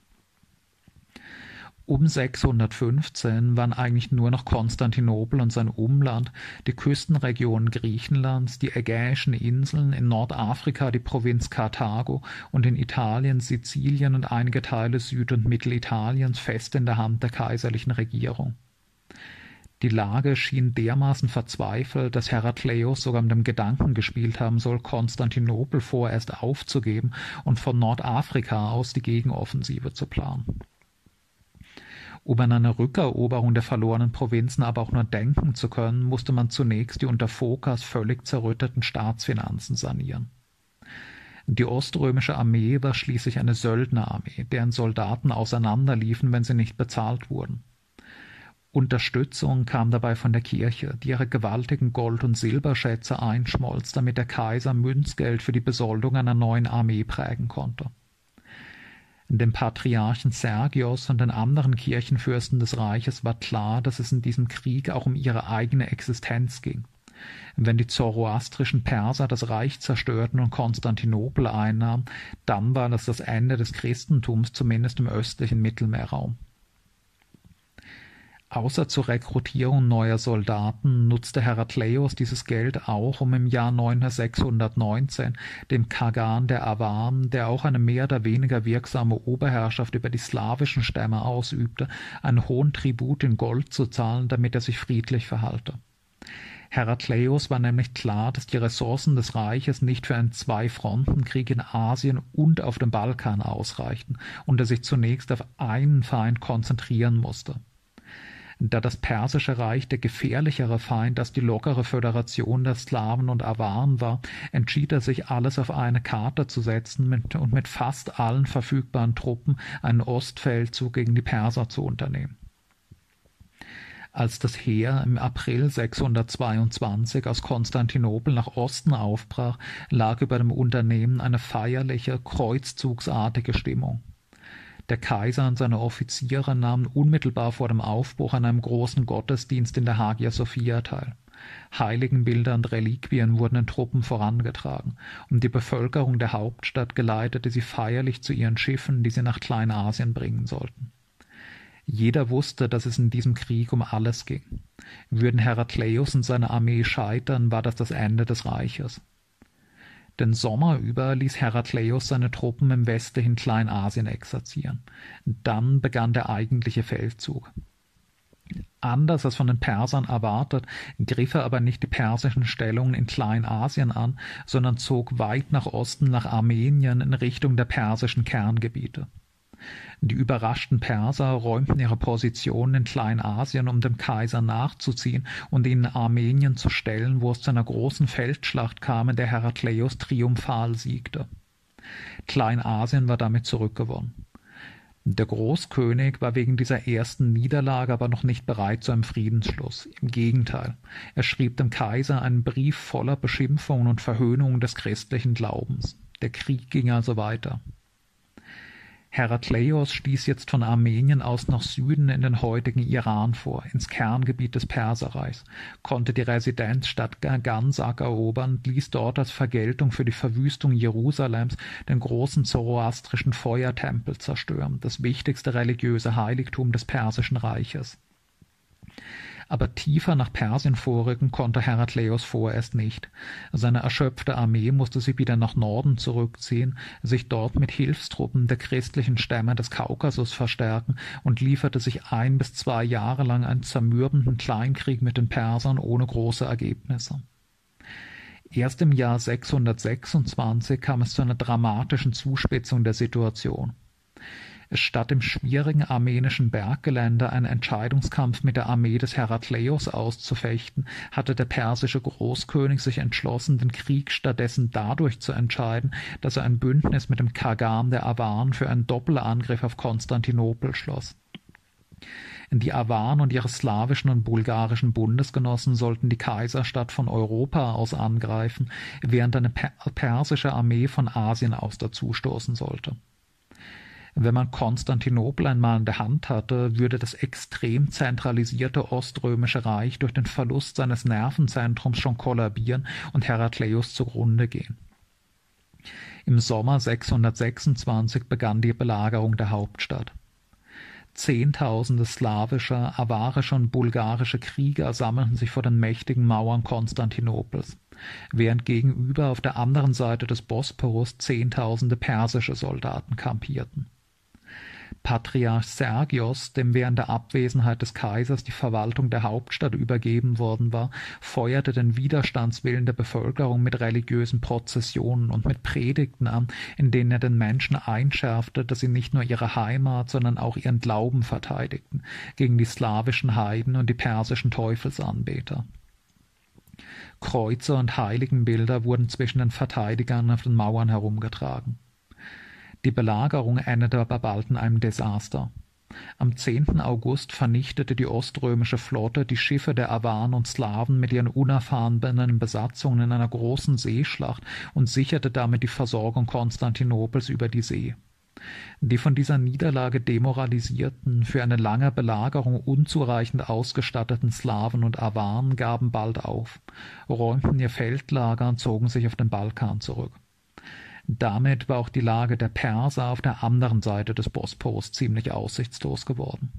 Um 615 waren eigentlich nur noch Konstantinopel und sein Umland, die Küstenregionen Griechenlands, die Ägäischen Inseln, in Nordafrika die Provinz Karthago und in Italien, Sizilien und einige Teile Süd- und Mittelitaliens fest in der Hand der kaiserlichen Regierung. Die Lage schien dermaßen verzweifelt, dass Herakleios sogar mit dem Gedanken gespielt haben soll, Konstantinopel vorerst aufzugeben und von Nordafrika aus die Gegenoffensive zu planen. Um an eine Rückeroberung der verlorenen Provinzen aber auch nur denken zu können, musste man zunächst die unter Phokas völlig zerrütteten Staatsfinanzen sanieren. Die oströmische Armee war schließlich eine Söldnerarmee, deren Soldaten auseinanderliefen, wenn sie nicht bezahlt wurden. Unterstützung kam dabei von der Kirche, die ihre gewaltigen Gold- und Silberschätze einschmolz, damit der Kaiser Münzgeld für die Besoldung einer neuen Armee prägen konnte dem Patriarchen Sergios und den anderen Kirchenfürsten des Reiches war klar, dass es in diesem Krieg auch um ihre eigene Existenz ging. Wenn die zoroastrischen Perser das Reich zerstörten und Konstantinopel einnahmen, dann war das das Ende des Christentums, zumindest im östlichen Mittelmeerraum. Außer zur Rekrutierung neuer Soldaten nutzte Herakleios dieses Geld auch, um im Jahr 619 dem Kagan der Awaren, der auch eine mehr oder weniger wirksame Oberherrschaft über die slawischen Stämme ausübte, einen hohen Tribut in Gold zu zahlen, damit er sich friedlich verhalte. Herakleios war nämlich klar, dass die Ressourcen des Reiches nicht für einen Zwei-Fronten-Krieg in Asien und auf dem Balkan ausreichten und er sich zunächst auf einen Feind konzentrieren musste. Da das Persische Reich der gefährlichere Feind als die lockere Föderation der Slawen und Awaren war, entschied er sich, alles auf eine Karte zu setzen und mit fast allen verfügbaren Truppen einen Ostfeldzug gegen die Perser zu unternehmen. Als das Heer im April 622 aus Konstantinopel nach Osten aufbrach, lag über dem Unternehmen eine feierliche, kreuzzugsartige Stimmung. Der Kaiser und seine Offiziere nahmen unmittelbar vor dem Aufbruch an einem großen Gottesdienst in der Hagia Sophia teil. Heiligenbilder und Reliquien wurden den Truppen vorangetragen, und die Bevölkerung der Hauptstadt geleitete sie feierlich zu ihren Schiffen, die sie nach Kleinasien bringen sollten. Jeder wusste, dass es in diesem Krieg um alles ging. Würden Herakleios und seine Armee scheitern, war das das Ende des Reiches. Den Sommer über ließ Herakleios seine Truppen im westlichen Kleinasien exerzieren. Dann begann der eigentliche Feldzug. Anders als von den Persern erwartet, griff er aber nicht die persischen Stellungen in Kleinasien an, sondern zog weit nach Osten nach Armenien in Richtung der persischen Kerngebiete. Die überraschten Perser räumten ihre Positionen in Kleinasien, um dem Kaiser nachzuziehen und ihn in Armenien zu stellen, wo es zu einer großen Feldschlacht kam, in der Herakleios triumphal siegte. Kleinasien war damit zurückgewonnen. Der Großkönig war wegen dieser ersten Niederlage aber noch nicht bereit zu einem Friedensschluss. Im Gegenteil, er schrieb dem Kaiser einen Brief voller Beschimpfungen und Verhöhnungen des christlichen Glaubens. Der Krieg ging also weiter. Herakleios stieß jetzt von Armenien aus nach Süden in den heutigen Iran vor, ins Kerngebiet des Perserreichs, konnte die Residenzstadt Gansak erobern und ließ dort als Vergeltung für die Verwüstung Jerusalems den großen zoroastrischen Feuertempel zerstören, das wichtigste religiöse Heiligtum des Persischen Reiches aber tiefer nach Persien vorrücken konnte Herakleios vorerst nicht. Seine erschöpfte Armee musste sich wieder nach Norden zurückziehen, sich dort mit Hilfstruppen der christlichen Stämme des Kaukasus verstärken und lieferte sich ein bis zwei Jahre lang einen zermürbenden Kleinkrieg mit den Persern ohne große Ergebnisse. Erst im Jahr 626 kam es zu einer dramatischen Zuspitzung der Situation statt im schwierigen armenischen Berggelände einen Entscheidungskampf mit der Armee des Herakleios auszufechten, hatte der persische Großkönig sich entschlossen, den Krieg stattdessen dadurch zu entscheiden, dass er ein Bündnis mit dem Kagam der Awan für einen Doppelangriff auf Konstantinopel schloss. Die Awan und ihre slawischen und bulgarischen Bundesgenossen sollten die Kaiserstadt von Europa aus angreifen, während eine persische Armee von Asien aus dazustoßen sollte. Wenn man Konstantinopel einmal in der Hand hatte, würde das extrem zentralisierte Oströmische Reich durch den Verlust seines Nervenzentrums schon kollabieren und Herakleios zugrunde gehen. Im Sommer 626 begann die Belagerung der Hauptstadt. Zehntausende slawischer, avarischer und bulgarische Krieger sammelten sich vor den mächtigen Mauern Konstantinopels, während gegenüber auf der anderen Seite des Bosporus Zehntausende persische Soldaten kampierten. Patriarch Sergios, dem während der Abwesenheit des Kaisers die Verwaltung der Hauptstadt übergeben worden war, feuerte den Widerstandswillen der Bevölkerung mit religiösen Prozessionen und mit Predigten an, in denen er den Menschen einschärfte, dass sie nicht nur ihre Heimat, sondern auch ihren Glauben verteidigten gegen die slawischen Heiden und die persischen Teufelsanbeter. Kreuze und Heiligenbilder wurden zwischen den Verteidigern auf den Mauern herumgetragen. Die Belagerung endete aber bald in einem Desaster. Am 10. August vernichtete die oströmische Flotte die Schiffe der Awan und Slawen mit ihren unerfahrenen Besatzungen in einer großen Seeschlacht und sicherte damit die Versorgung Konstantinopels über die See. Die von dieser Niederlage demoralisierten, für eine lange Belagerung unzureichend ausgestatteten Slawen und Awan gaben bald auf, räumten ihr Feldlager und zogen sich auf den Balkan zurück. Damit war auch die Lage der Perser auf der anderen Seite des Bosporus ziemlich aussichtslos geworden.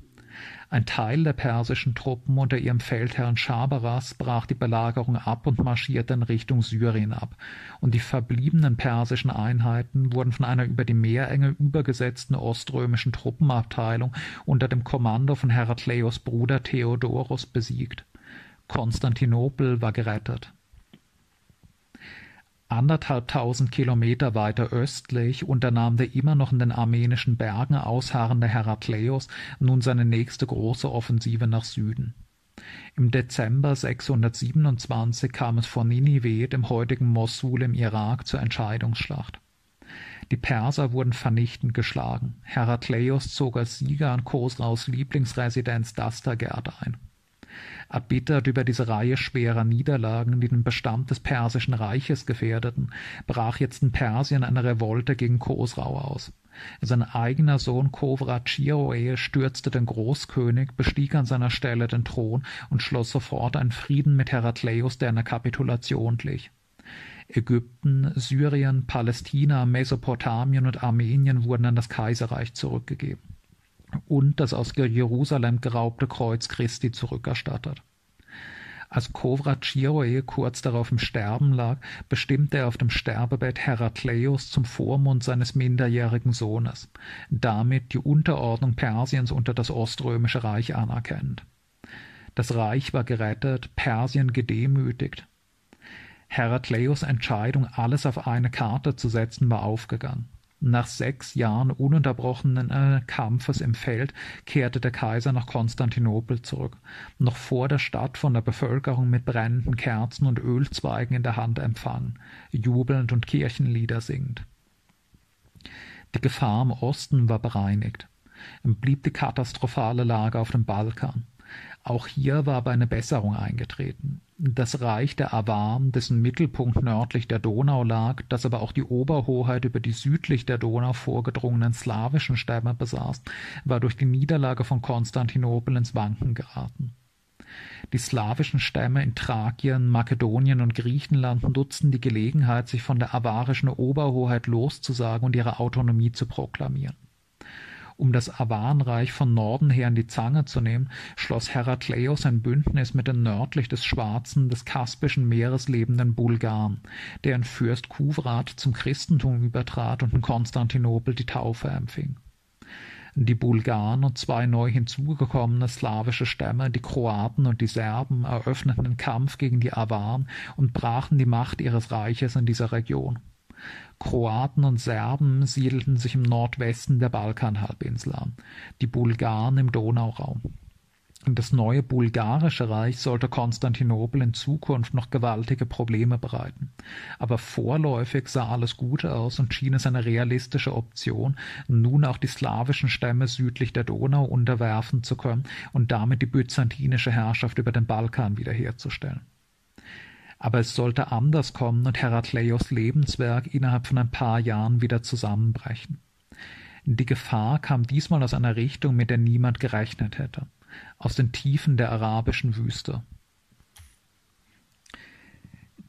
Ein Teil der persischen Truppen unter ihrem Feldherrn Schabaras brach die Belagerung ab und marschierte in Richtung Syrien ab, und die verbliebenen persischen Einheiten wurden von einer über die Meerenge übergesetzten oströmischen Truppenabteilung unter dem Kommando von Herakleios Bruder Theodoros besiegt. Konstantinopel war gerettet anderthalbtausend Kilometer weiter östlich unternahm der immer noch in den armenischen Bergen ausharrende Herakleios nun seine nächste große Offensive nach Süden. Im Dezember 627 kam es vor Ninive, dem heutigen Mossul im Irak, zur Entscheidungsschlacht. Die Perser wurden vernichtend geschlagen. Herakleios zog als Sieger an Khosraus Lieblingsresidenz Dastagerd ein. Erbittert über diese Reihe schwerer Niederlagen, die den Bestand des Persischen Reiches gefährdeten, brach jetzt in Persien eine Revolte gegen Khosrau aus. Sein eigener Sohn Kovrat Chiroe stürzte den Großkönig, bestieg an seiner Stelle den Thron und schloss sofort einen Frieden mit Herakleios, der einer Kapitulation glich. Ägypten, Syrien, Palästina, Mesopotamien und Armenien wurden an das Kaiserreich zurückgegeben. Und das aus Jerusalem geraubte Kreuz Christi zurückerstattet. Als Kovraciroe kurz darauf im Sterben lag, bestimmte er auf dem Sterbebett Herakleios zum Vormund seines minderjährigen Sohnes, damit die Unterordnung Persiens unter das Oströmische Reich anerkennt. Das Reich war gerettet, Persien gedemütigt. Herakleios Entscheidung, alles auf eine Karte zu setzen, war aufgegangen. Nach sechs Jahren ununterbrochenen äh, Kampfes im Feld kehrte der Kaiser nach Konstantinopel zurück, noch vor der Stadt von der Bevölkerung mit brennenden Kerzen und Ölzweigen in der Hand empfangen, jubelnd und Kirchenlieder singend. Die Gefahr im Osten war bereinigt. Blieb die katastrophale Lage auf dem Balkan. Auch hier war aber eine Besserung eingetreten. Das Reich der Awarm, dessen Mittelpunkt nördlich der Donau lag, das aber auch die Oberhoheit über die südlich der Donau vorgedrungenen slawischen Stämme besaß, war durch die Niederlage von Konstantinopel ins Wanken geraten. Die slawischen Stämme in Thrakien, Makedonien und Griechenland nutzten die Gelegenheit, sich von der avarischen Oberhoheit loszusagen und ihre Autonomie zu proklamieren. Um das Awanreich von Norden her in die Zange zu nehmen, schloss Herakleios ein Bündnis mit den nördlich des Schwarzen, des Kaspischen Meeres lebenden Bulgaren, deren Fürst Kuvrat zum Christentum übertrat und in Konstantinopel die Taufe empfing. Die Bulgaren und zwei neu hinzugekommene slawische Stämme, die Kroaten und die Serben, eröffneten den Kampf gegen die Awaren und brachen die Macht ihres Reiches in dieser Region. Kroaten und Serben siedelten sich im Nordwesten der Balkanhalbinsel an, die Bulgaren im Donauraum. Das neue bulgarische Reich sollte Konstantinopel in Zukunft noch gewaltige Probleme bereiten. Aber vorläufig sah alles gut aus und schien es eine realistische Option, nun auch die slawischen Stämme südlich der Donau unterwerfen zu können und damit die byzantinische Herrschaft über den Balkan wiederherzustellen. Aber es sollte anders kommen und Herakleios Lebenswerk innerhalb von ein paar Jahren wieder zusammenbrechen. Die Gefahr kam diesmal aus einer Richtung, mit der niemand gerechnet hätte, aus den Tiefen der arabischen Wüste.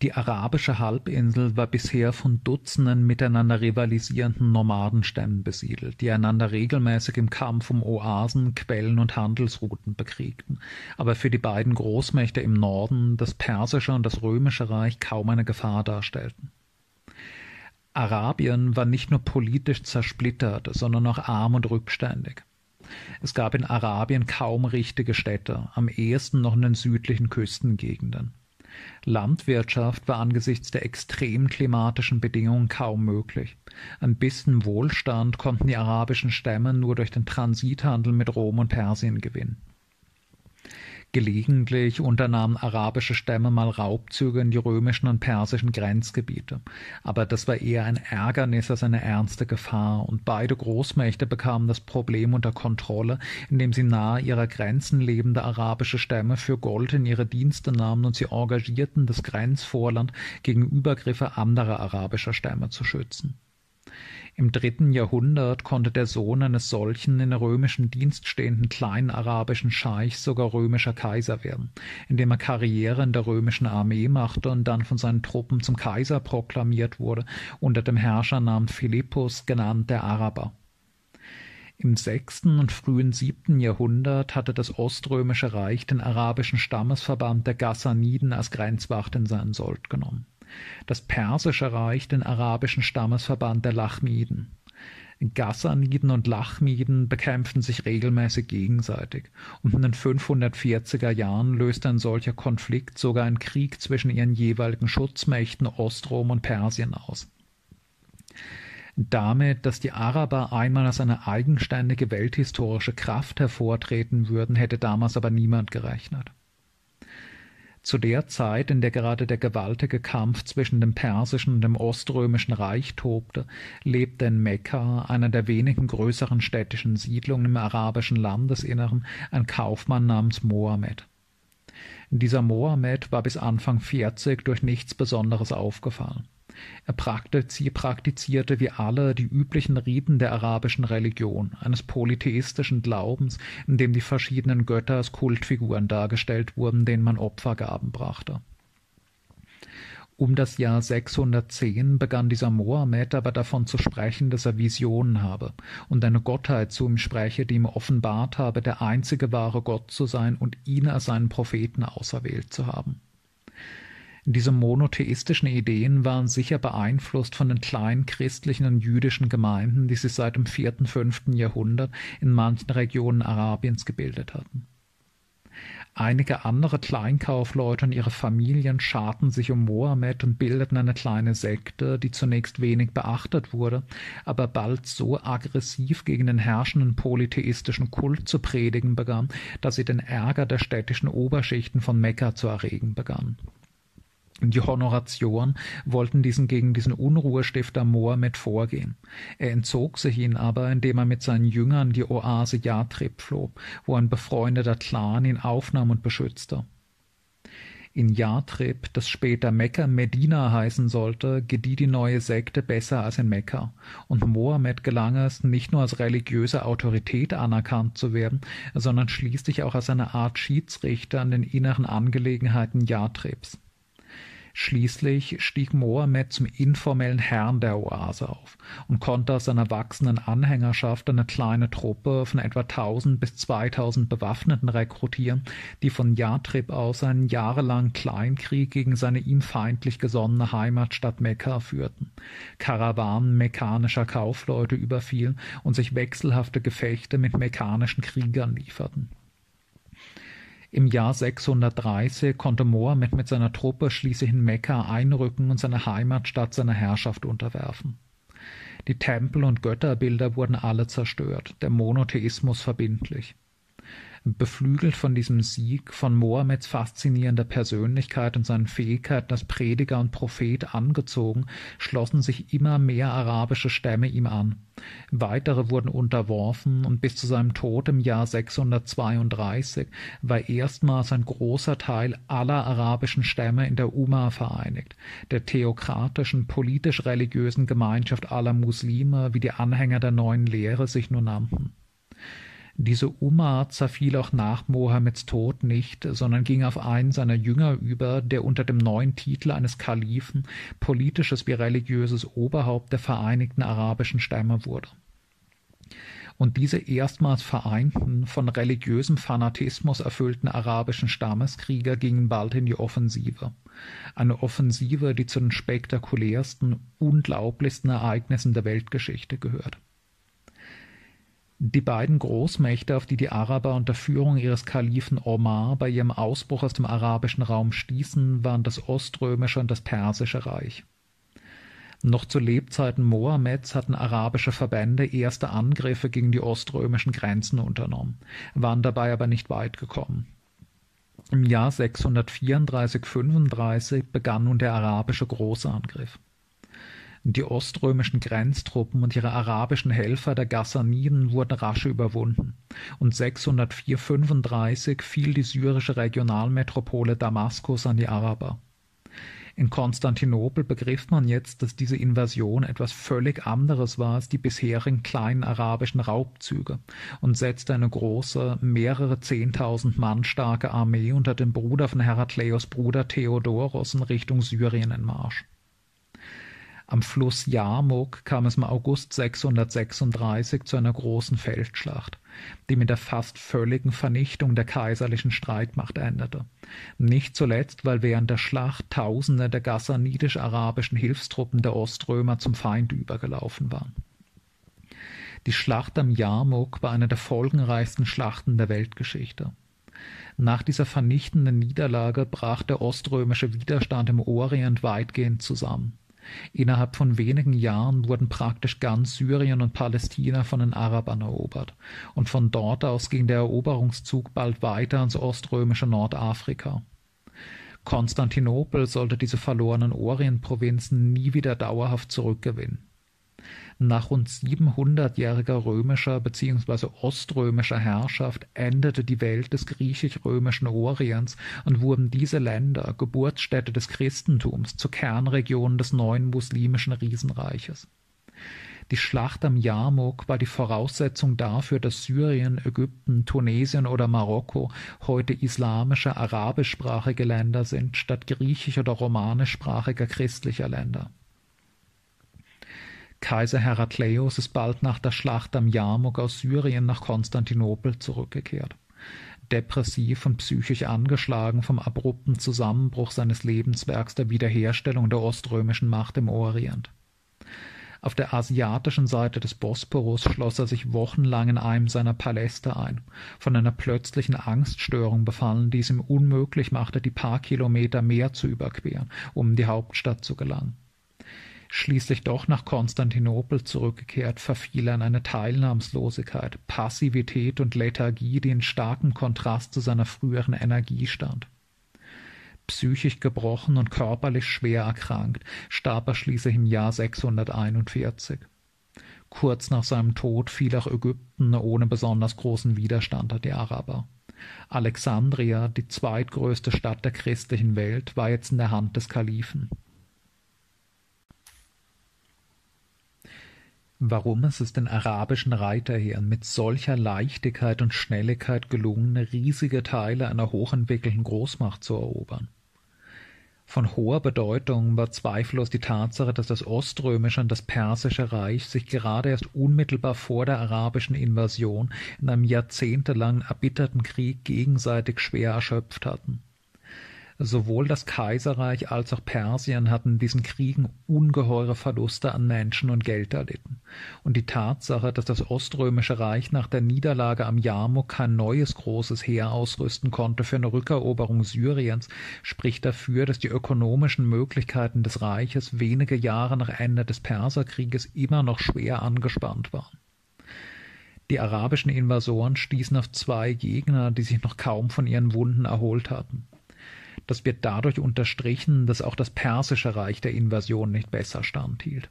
Die arabische Halbinsel war bisher von Dutzenden miteinander rivalisierenden Nomadenstämmen besiedelt, die einander regelmäßig im Kampf um Oasen, Quellen und Handelsrouten bekriegten, aber für die beiden Großmächte im Norden, das persische und das römische Reich, kaum eine Gefahr darstellten. Arabien war nicht nur politisch zersplittert, sondern auch arm und rückständig. Es gab in Arabien kaum richtige Städte, am ehesten noch in den südlichen Küstengegenden. Landwirtschaft war angesichts der extremen klimatischen Bedingungen kaum möglich. Ein bisschen Wohlstand konnten die arabischen Stämme nur durch den Transithandel mit Rom und Persien gewinnen. Gelegentlich unternahmen arabische Stämme mal Raubzüge in die römischen und persischen Grenzgebiete, aber das war eher ein Ärgernis als eine ernste Gefahr, und beide Großmächte bekamen das Problem unter Kontrolle, indem sie nahe ihrer Grenzen lebende arabische Stämme für Gold in ihre Dienste nahmen und sie engagierten, das Grenzvorland gegen Übergriffe anderer arabischer Stämme zu schützen. Im dritten Jahrhundert konnte der Sohn eines solchen in römischen Dienst stehenden kleinen arabischen Scheichs sogar römischer Kaiser werden, indem er Karriere in der römischen Armee machte und dann von seinen Truppen zum Kaiser proklamiert wurde, unter dem Herrschernamen Philippus, genannt der Araber. Im sechsten und frühen siebten Jahrhundert hatte das Oströmische Reich den arabischen Stammesverband der Ghassaniden als Grenzwacht in seinen Sold genommen das Persische Reich den arabischen Stammesverband der Lachmiden. Ghassaniden und Lachmiden bekämpften sich regelmäßig gegenseitig, und in den 540er Jahren löste ein solcher Konflikt sogar einen Krieg zwischen ihren jeweiligen Schutzmächten Ostrom und Persien aus. Damit, dass die Araber einmal als eine eigenständige welthistorische Kraft hervortreten würden, hätte damals aber niemand gerechnet. Zu der Zeit, in der gerade der gewaltige Kampf zwischen dem persischen und dem oströmischen Reich tobte, lebte in Mekka, einer der wenigen größeren städtischen Siedlungen im arabischen Landesinneren, ein Kaufmann namens Mohammed. Dieser Mohammed war bis Anfang vierzig durch nichts Besonderes aufgefallen. Er praktizierte wie alle die üblichen Riten der arabischen Religion, eines polytheistischen Glaubens, in dem die verschiedenen Götter als Kultfiguren dargestellt wurden, denen man Opfergaben brachte. Um das Jahr 610 begann dieser Mohammed aber davon zu sprechen, dass er Visionen habe und eine Gottheit zu ihm spreche, die ihm offenbart habe, der einzige wahre Gott zu sein und ihn als seinen Propheten auserwählt zu haben. Diese monotheistischen Ideen waren sicher beeinflusst von den kleinen christlichen und jüdischen Gemeinden, die sich seit dem vierten, fünften Jahrhundert in manchen Regionen Arabiens gebildet hatten. Einige andere Kleinkaufleute und ihre Familien scharten sich um Mohammed und bildeten eine kleine Sekte, die zunächst wenig beachtet wurde, aber bald so aggressiv gegen den herrschenden polytheistischen Kult zu predigen begann, dass sie den Ärger der städtischen Oberschichten von Mekka zu erregen begann. Die Honoratioren wollten diesen gegen diesen Unruhestifter Mohammed vorgehen. Er entzog sich ihnen aber, indem er mit seinen Jüngern die Oase Yathrib floh, wo ein befreundeter Clan ihn aufnahm und beschützte. In Yathrib, das später Mekka Medina heißen sollte, gedieh die neue Sekte besser als in Mekka, und Mohammed gelang es, nicht nur als religiöse Autorität anerkannt zu werden, sondern schließlich auch als eine Art Schiedsrichter an den inneren Angelegenheiten Yathribs. Schließlich stieg Mohammed zum informellen Herrn der Oase auf und konnte aus seiner wachsenden Anhängerschaft eine kleine Truppe von etwa 1000 bis 2000 Bewaffneten rekrutieren, die von Yathrib aus einen jahrelangen Kleinkrieg gegen seine ihm feindlich gesonnene Heimatstadt Mekka führten, Karawanen mekkanischer Kaufleute überfielen und sich wechselhafte Gefechte mit mekkanischen Kriegern lieferten. Im Jahr 630 konnte Mohammed mit seiner Truppe schließlich in Mekka einrücken und seine Heimatstadt seiner Herrschaft unterwerfen. Die Tempel und Götterbilder wurden alle zerstört, der Monotheismus verbindlich. Beflügelt von diesem Sieg, von Mohammeds faszinierender Persönlichkeit und seinen Fähigkeiten als Prediger und Prophet angezogen, schlossen sich immer mehr arabische Stämme ihm an. Weitere wurden unterworfen und bis zu seinem Tod im Jahr 632 war erstmals ein großer Teil aller arabischen Stämme in der Umma vereinigt, der theokratischen, politisch-religiösen Gemeinschaft aller Muslime, wie die Anhänger der neuen Lehre sich nur nannten. Diese Umma zerfiel auch nach Mohammeds Tod nicht, sondern ging auf einen seiner Jünger über, der unter dem neuen Titel eines Kalifen politisches wie religiöses Oberhaupt der vereinigten arabischen Stämme wurde. Und diese erstmals vereinten, von religiösem Fanatismus erfüllten arabischen Stammeskrieger gingen bald in die Offensive. Eine Offensive, die zu den spektakulärsten, unglaublichsten Ereignissen der Weltgeschichte gehört. Die beiden Großmächte, auf die die Araber unter Führung ihres Kalifen Omar bei ihrem Ausbruch aus dem arabischen Raum stießen, waren das Oströmische und das Persische Reich. Noch zu Lebzeiten Mohammeds hatten arabische Verbände erste Angriffe gegen die oströmischen Grenzen unternommen, waren dabei aber nicht weit gekommen. Im Jahr 634/35 begann nun der arabische Großangriff. Die oströmischen Grenztruppen und ihre arabischen Helfer der Ghassaniden wurden rasch überwunden, und 604/35 fiel die syrische Regionalmetropole Damaskus an die Araber. In Konstantinopel begriff man jetzt, dass diese Invasion etwas völlig anderes war als die bisherigen kleinen arabischen Raubzüge und setzte eine große, mehrere zehntausend Mann starke Armee unter dem Bruder von Herakleios Bruder Theodoros in Richtung Syrien in Marsch. Am Fluss Jarmuk kam es im August 636 zu einer großen Feldschlacht, die mit der fast völligen Vernichtung der kaiserlichen Streitmacht endete. Nicht zuletzt, weil während der Schlacht Tausende der gassanidisch-arabischen Hilfstruppen der Oströmer zum Feind übergelaufen waren. Die Schlacht am Jarmuk war eine der folgenreichsten Schlachten der Weltgeschichte. Nach dieser vernichtenden Niederlage brach der oströmische Widerstand im Orient weitgehend zusammen. Innerhalb von wenigen Jahren wurden praktisch ganz Syrien und Palästina von den Arabern erobert, und von dort aus ging der Eroberungszug bald weiter ans oströmische Nordafrika. Konstantinopel sollte diese verlorenen Orientprovinzen nie wieder dauerhaft zurückgewinnen nach rund 700-jähriger römischer bzw. oströmischer Herrschaft endete die Welt des griechisch-römischen Orients und wurden diese Länder, Geburtsstätte des Christentums, zur Kernregion des neuen muslimischen Riesenreiches. Die Schlacht am Jarmuk war die Voraussetzung dafür, dass Syrien, Ägypten, Tunesien oder Marokko heute islamische, arabischsprachige Länder sind, statt griechisch- oder romanischsprachiger christlicher Länder. Kaiser Herakleios ist bald nach der Schlacht am Jarmuk aus Syrien nach Konstantinopel zurückgekehrt. Depressiv und psychisch angeschlagen vom abrupten Zusammenbruch seines Lebenswerks der Wiederherstellung der oströmischen Macht im Orient. Auf der asiatischen Seite des Bosporus schloss er sich wochenlang in einem seiner Paläste ein, von einer plötzlichen Angststörung befallen, die es ihm unmöglich machte, die paar Kilometer mehr zu überqueren, um in die Hauptstadt zu gelangen. Schließlich doch nach Konstantinopel zurückgekehrt, verfiel er in eine Teilnahmslosigkeit, Passivität und Lethargie, die in starkem Kontrast zu seiner früheren Energie stand psychisch gebrochen und körperlich schwer erkrankt, starb er schließlich im Jahr 641. Kurz nach seinem Tod fiel auch Ägypten ohne besonders großen Widerstand der Araber. Alexandria, die zweitgrößte Stadt der christlichen Welt, war jetzt in der Hand des Kalifen. Warum ist es den arabischen Reiterheeren mit solcher Leichtigkeit und Schnelligkeit gelungen, riesige Teile einer hochentwickelten Großmacht zu erobern? Von hoher Bedeutung war zweifellos die Tatsache, dass das Oströmische und das Persische Reich sich gerade erst unmittelbar vor der arabischen Invasion in einem jahrzehntelang erbitterten Krieg gegenseitig schwer erschöpft hatten. Sowohl das Kaiserreich als auch Persien hatten in diesen Kriegen ungeheure Verluste an Menschen und Geld erlitten, und die Tatsache, dass das Oströmische Reich nach der Niederlage am Jarmuk kein neues großes Heer ausrüsten konnte für eine Rückeroberung Syriens, spricht dafür, dass die ökonomischen Möglichkeiten des Reiches wenige Jahre nach Ende des Perserkrieges immer noch schwer angespannt waren. Die arabischen Invasoren stießen auf zwei Gegner, die sich noch kaum von ihren Wunden erholt hatten. Das wird dadurch unterstrichen, dass auch das persische Reich der Invasion nicht besser standhielt.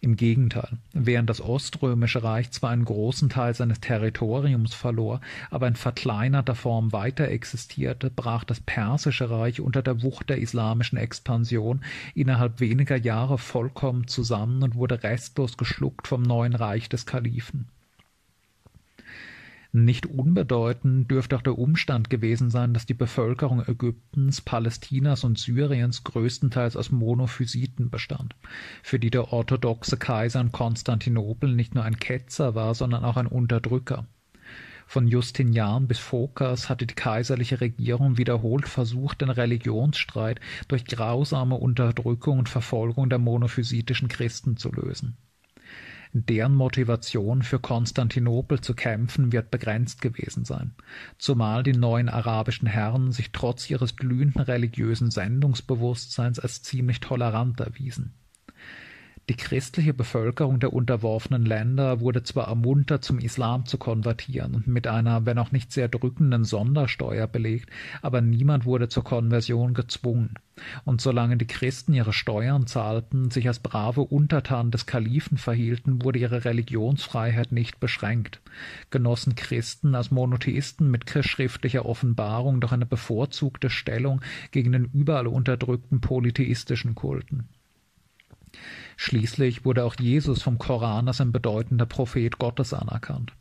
Im Gegenteil, während das Oströmische Reich zwar einen großen Teil seines Territoriums verlor, aber in verkleinerter Form weiter existierte, brach das Persische Reich unter der Wucht der islamischen Expansion innerhalb weniger Jahre vollkommen zusammen und wurde restlos geschluckt vom neuen Reich des Kalifen. Nicht unbedeutend dürfte auch der Umstand gewesen sein, dass die Bevölkerung Ägyptens, Palästinas und Syriens größtenteils aus Monophysiten bestand, für die der orthodoxe Kaiser in Konstantinopel nicht nur ein Ketzer war, sondern auch ein Unterdrücker. Von Justinian bis Phokas hatte die kaiserliche Regierung wiederholt versucht, den Religionsstreit durch grausame Unterdrückung und Verfolgung der monophysitischen Christen zu lösen. Deren Motivation für Konstantinopel zu kämpfen wird begrenzt gewesen sein, zumal die neuen arabischen Herren sich trotz ihres glühenden religiösen Sendungsbewusstseins als ziemlich tolerant erwiesen die christliche Bevölkerung der unterworfenen Länder wurde zwar ermuntert, zum Islam zu konvertieren und mit einer, wenn auch nicht sehr drückenden Sondersteuer belegt, aber niemand wurde zur Konversion gezwungen. Und solange die Christen ihre Steuern zahlten, sich als brave Untertanen des Kalifen verhielten, wurde ihre Religionsfreiheit nicht beschränkt. Genossen Christen als Monotheisten mit schriftlicher Offenbarung doch eine bevorzugte Stellung gegen den überall unterdrückten polytheistischen Kulten. Schließlich wurde auch Jesus vom Koran als ein bedeutender Prophet Gottes anerkannt.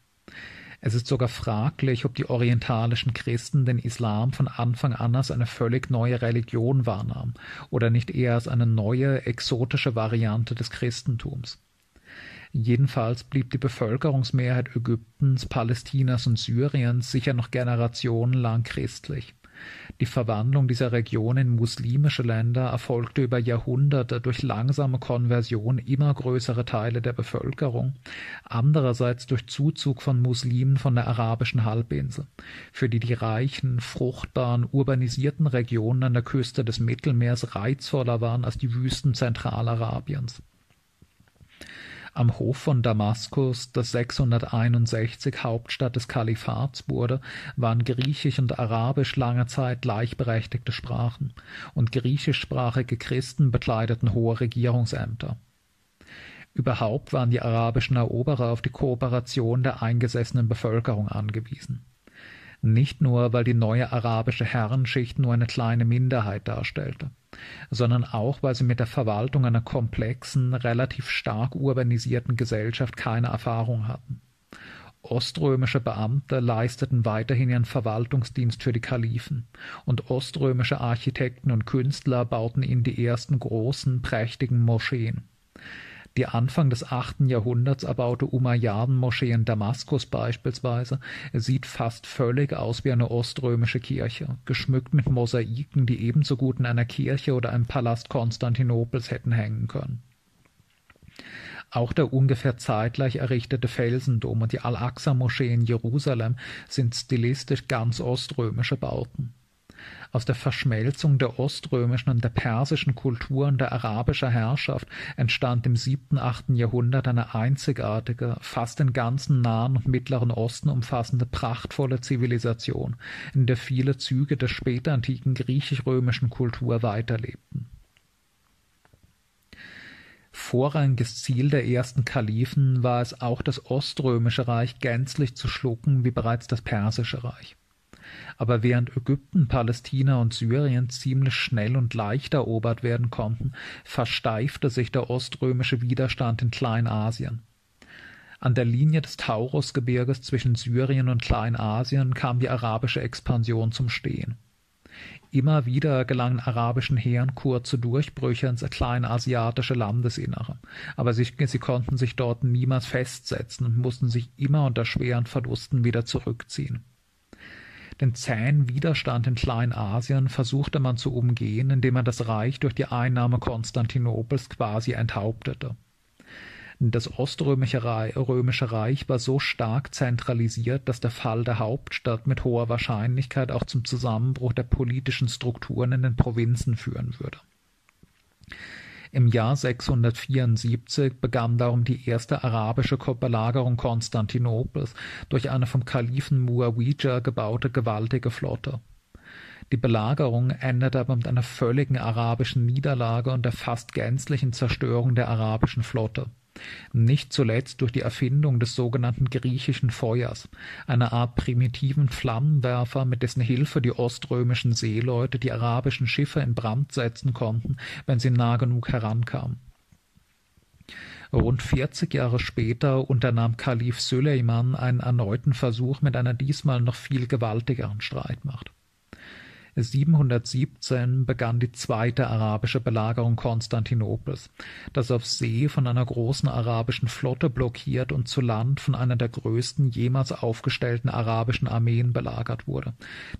Es ist sogar fraglich, ob die orientalischen Christen den Islam von Anfang an als eine völlig neue Religion wahrnahmen oder nicht eher als eine neue, exotische Variante des Christentums. Jedenfalls blieb die Bevölkerungsmehrheit Ägyptens, Palästinas und Syriens sicher noch generationenlang christlich. Die Verwandlung dieser Region in muslimische Länder erfolgte über Jahrhunderte durch langsame Konversion immer größere Teile der Bevölkerung, andererseits durch Zuzug von Muslimen von der arabischen Halbinsel, für die die reichen, fruchtbaren, urbanisierten Regionen an der Küste des Mittelmeers reizvoller waren als die Wüsten Zentralarabiens am Hof von Damaskus, das 661 Hauptstadt des Kalifats wurde, waren Griechisch und Arabisch lange Zeit gleichberechtigte Sprachen, und griechischsprachige Christen bekleideten hohe Regierungsämter. Überhaupt waren die arabischen Eroberer auf die Kooperation der eingesessenen Bevölkerung angewiesen Nicht nur, weil die neue arabische Herrenschicht nur eine kleine Minderheit darstellte, sondern auch, weil sie mit der Verwaltung einer komplexen, relativ stark urbanisierten Gesellschaft keine Erfahrung hatten. Oströmische Beamte leisteten weiterhin ihren Verwaltungsdienst für die Kalifen, und oströmische Architekten und Künstler bauten ihnen die ersten großen, prächtigen Moscheen. Die Anfang des achten Jahrhunderts erbaute Umayyaden-Moschee in Damaskus beispielsweise sieht fast völlig aus wie eine oströmische Kirche, geschmückt mit Mosaiken, die ebenso gut in einer Kirche oder einem Palast Konstantinopels hätten hängen können. Auch der ungefähr zeitgleich errichtete Felsendom und die Al-Aqsa-Moschee in Jerusalem sind stilistisch ganz oströmische Bauten. Aus der Verschmelzung der oströmischen und der persischen Kulturen der arabischer Herrschaft entstand im siebten, achten Jahrhundert eine einzigartige, fast den ganzen Nahen und Mittleren Osten umfassende prachtvolle Zivilisation, in der viele Züge der spätantiken griechisch-römischen Kultur weiterlebten. Vorrangiges Ziel der ersten Kalifen war es auch das Oströmische Reich gänzlich zu schlucken wie bereits das Persische Reich. Aber während Ägypten, Palästina und Syrien ziemlich schnell und leicht erobert werden konnten, versteifte sich der oströmische Widerstand in Kleinasien. An der Linie des Taurusgebirges zwischen Syrien und Kleinasien kam die arabische Expansion zum Stehen. Immer wieder gelangen arabischen Heeren kurze Durchbrüche ins kleinasiatische Landesinnere, aber sie, sie konnten sich dort niemals festsetzen und mussten sich immer unter schweren Verlusten wieder zurückziehen. Den zähen Widerstand in Kleinasien versuchte man zu umgehen, indem man das Reich durch die Einnahme Konstantinopels quasi enthauptete. Das Oströmische Reich war so stark zentralisiert, dass der Fall der Hauptstadt mit hoher Wahrscheinlichkeit auch zum Zusammenbruch der politischen Strukturen in den Provinzen führen würde. Im Jahr 674 begann darum die erste arabische Belagerung Konstantinopels durch eine vom Kalifen Muawija gebaute gewaltige Flotte. Die Belagerung endete aber mit einer völligen arabischen Niederlage und der fast gänzlichen Zerstörung der arabischen Flotte nicht zuletzt durch die Erfindung des sogenannten griechischen Feuers, einer Art primitiven Flammenwerfer, mit dessen Hilfe die oströmischen Seeleute die arabischen Schiffe in Brand setzen konnten, wenn sie nah genug herankamen. Rund 40 Jahre später unternahm Kalif Süleyman einen erneuten Versuch mit einer diesmal noch viel gewaltigeren Streitmacht. 717 begann die zweite arabische Belagerung Konstantinopels, das auf See von einer großen arabischen Flotte blockiert und zu Land von einer der größten jemals aufgestellten arabischen Armeen belagert wurde,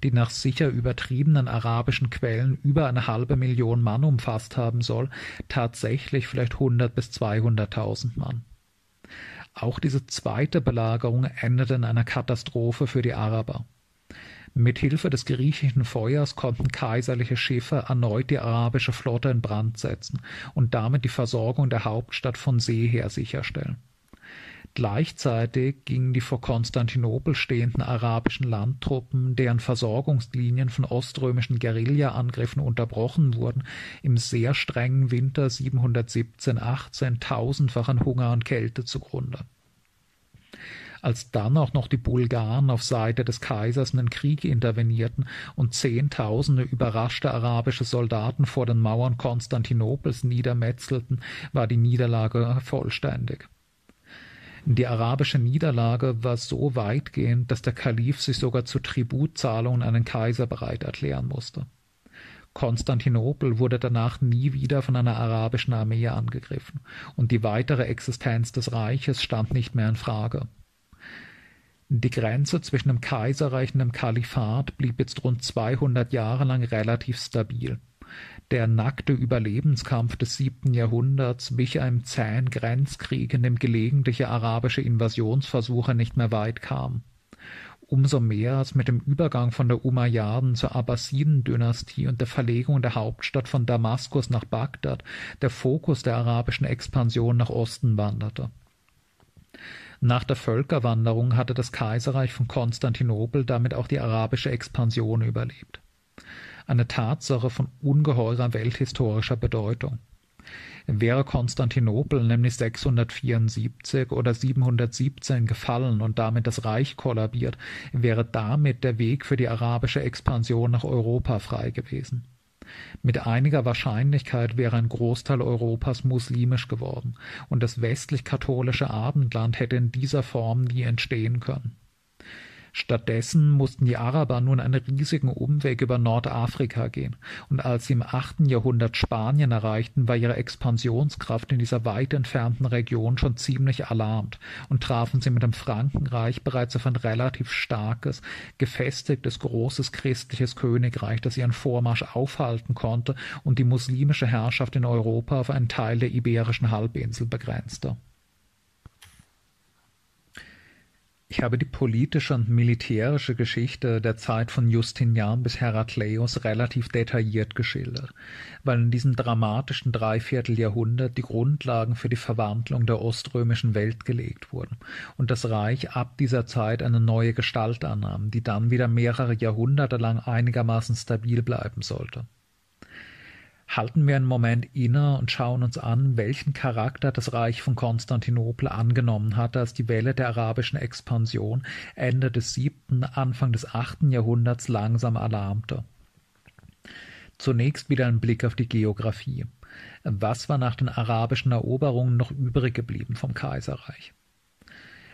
die nach sicher übertriebenen arabischen Quellen über eine halbe Million Mann umfasst haben soll, tatsächlich vielleicht hundert bis zweihunderttausend Mann. Auch diese zweite Belagerung endete in einer Katastrophe für die Araber. Mit Hilfe des griechischen Feuers konnten kaiserliche Schiffe erneut die arabische Flotte in Brand setzen und damit die Versorgung der Hauptstadt von See her sicherstellen. Gleichzeitig gingen die vor Konstantinopel stehenden arabischen Landtruppen, deren Versorgungslinien von oströmischen Guerilla-Angriffen unterbrochen wurden, im sehr strengen Winter 717/18 tausendfach Hunger und Kälte zugrunde als dann auch noch die Bulgaren auf Seite des Kaisers in den Krieg intervenierten und Zehntausende überraschte arabische Soldaten vor den Mauern Konstantinopels niedermetzelten, war die Niederlage vollständig. Die arabische Niederlage war so weitgehend, dass der Kalif sich sogar zu Tributzahlungen an den Kaiser bereit erklären musste. Konstantinopel wurde danach nie wieder von einer arabischen Armee angegriffen, und die weitere Existenz des Reiches stand nicht mehr in Frage. Die Grenze zwischen dem Kaiserreich und dem Kalifat blieb jetzt rund 200 Jahre lang relativ stabil. Der nackte Überlebenskampf des siebten Jahrhunderts wich einem zähen Grenzkrieg, in dem gelegentliche arabische Invasionsversuche nicht mehr weit kamen. Umso mehr als mit dem Übergang von der Umayyaden zur Abbasiden-Dynastie und der Verlegung der Hauptstadt von Damaskus nach Bagdad der Fokus der arabischen Expansion nach Osten wanderte. Nach der Völkerwanderung hatte das Kaiserreich von Konstantinopel damit auch die arabische Expansion überlebt. Eine Tatsache von ungeheurer welthistorischer Bedeutung. Wäre Konstantinopel nämlich 674 oder 717 gefallen und damit das Reich kollabiert, wäre damit der Weg für die arabische Expansion nach Europa frei gewesen. Mit einiger Wahrscheinlichkeit wäre ein Großteil Europas muslimisch geworden, und das westlich-katholische Abendland hätte in dieser Form nie entstehen können. Stattdessen mussten die Araber nun einen riesigen Umweg über Nordafrika gehen, und als sie im achten Jahrhundert Spanien erreichten, war ihre Expansionskraft in dieser weit entfernten Region schon ziemlich erlahmt und trafen sie mit dem Frankenreich bereits auf ein relativ starkes, gefestigtes, großes christliches Königreich, das ihren Vormarsch aufhalten konnte und die muslimische Herrschaft in Europa auf einen Teil der iberischen Halbinsel begrenzte. Ich habe die politische und militärische Geschichte der Zeit von Justinian bis Herakleios relativ detailliert geschildert, weil in diesem dramatischen Dreivierteljahrhundert die Grundlagen für die Verwandlung der oströmischen Welt gelegt wurden und das Reich ab dieser Zeit eine neue Gestalt annahm, die dann wieder mehrere Jahrhunderte lang einigermaßen stabil bleiben sollte halten wir einen Moment inne und schauen uns an, welchen Charakter das Reich von Konstantinopel angenommen hatte, als die Welle der arabischen Expansion Ende des siebten, Anfang des achten Jahrhunderts langsam erlahmte. Zunächst wieder ein Blick auf die Geographie. Was war nach den arabischen Eroberungen noch übrig geblieben vom Kaiserreich?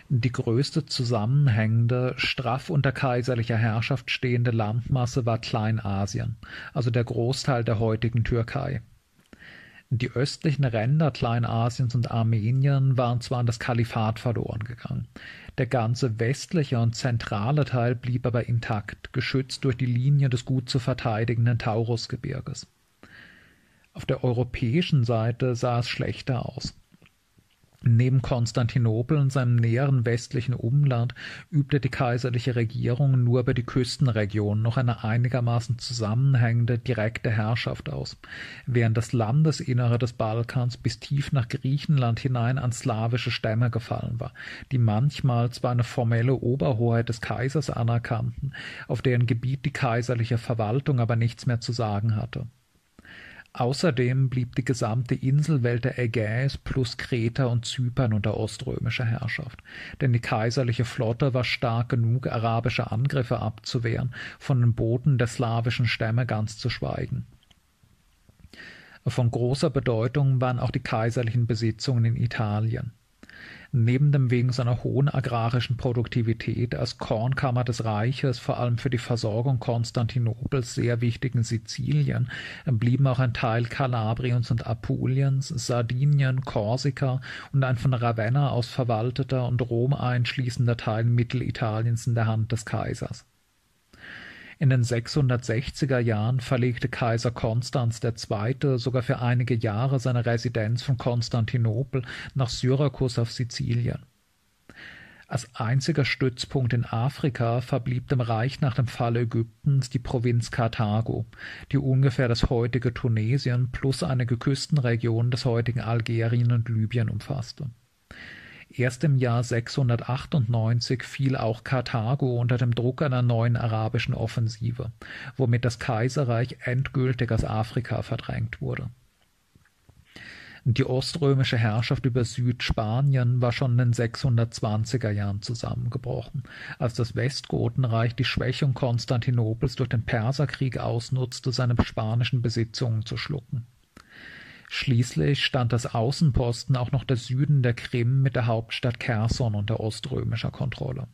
Die größte zusammenhängende, straff unter kaiserlicher Herrschaft stehende Landmasse war Kleinasien, also der Großteil der heutigen Türkei. Die östlichen Ränder Kleinasiens und Armenien waren zwar an das Kalifat verloren gegangen, der ganze westliche und zentrale Teil blieb aber intakt, geschützt durch die Linie des gut zu verteidigenden Taurusgebirges. Auf der europäischen Seite sah es schlechter aus. Neben Konstantinopel und seinem näheren westlichen Umland übte die kaiserliche Regierung nur über die Küstenregion noch eine einigermaßen zusammenhängende direkte Herrschaft aus, während das Landesinnere des Balkans bis tief nach Griechenland hinein an slawische Stämme gefallen war, die manchmal zwar eine formelle Oberhoheit des Kaisers anerkannten, auf deren Gebiet die kaiserliche Verwaltung aber nichts mehr zu sagen hatte. Außerdem blieb die gesamte Inselwelt der Ägäis plus Kreta und Zypern unter oströmischer Herrschaft, denn die kaiserliche Flotte war stark genug, arabische Angriffe abzuwehren, von den Booten der slawischen Stämme ganz zu schweigen. Von großer Bedeutung waren auch die kaiserlichen Besitzungen in Italien neben dem wegen seiner hohen agrarischen Produktivität als Kornkammer des Reiches vor allem für die Versorgung Konstantinopels sehr wichtigen Sizilien blieben auch ein Teil Kalabriens und Apuliens, Sardinien, Korsika und ein von Ravenna aus verwalteter und Rom einschließender Teil Mittelitaliens in der Hand des Kaisers in den 660er Jahren verlegte Kaiser Konstans II. sogar für einige Jahre seine Residenz von Konstantinopel nach Syrakus auf Sizilien. Als einziger Stützpunkt in Afrika verblieb dem Reich nach dem Fall Ägyptens die Provinz Karthago, die ungefähr das heutige Tunesien plus einige Küstenregionen des heutigen Algerien und Libyen umfasste Erst im Jahr 698 fiel auch Karthago unter dem Druck einer neuen arabischen Offensive, womit das Kaiserreich endgültig aus Afrika verdrängt wurde. Die oströmische Herrschaft über Südspanien war schon in den 620er Jahren zusammengebrochen, als das Westgotenreich die Schwächung Konstantinopels durch den Perserkrieg ausnutzte, seine spanischen Besitzungen zu schlucken. Schließlich stand als Außenposten auch noch der Süden der Krim mit der Hauptstadt Kherson unter oströmischer Kontrolle.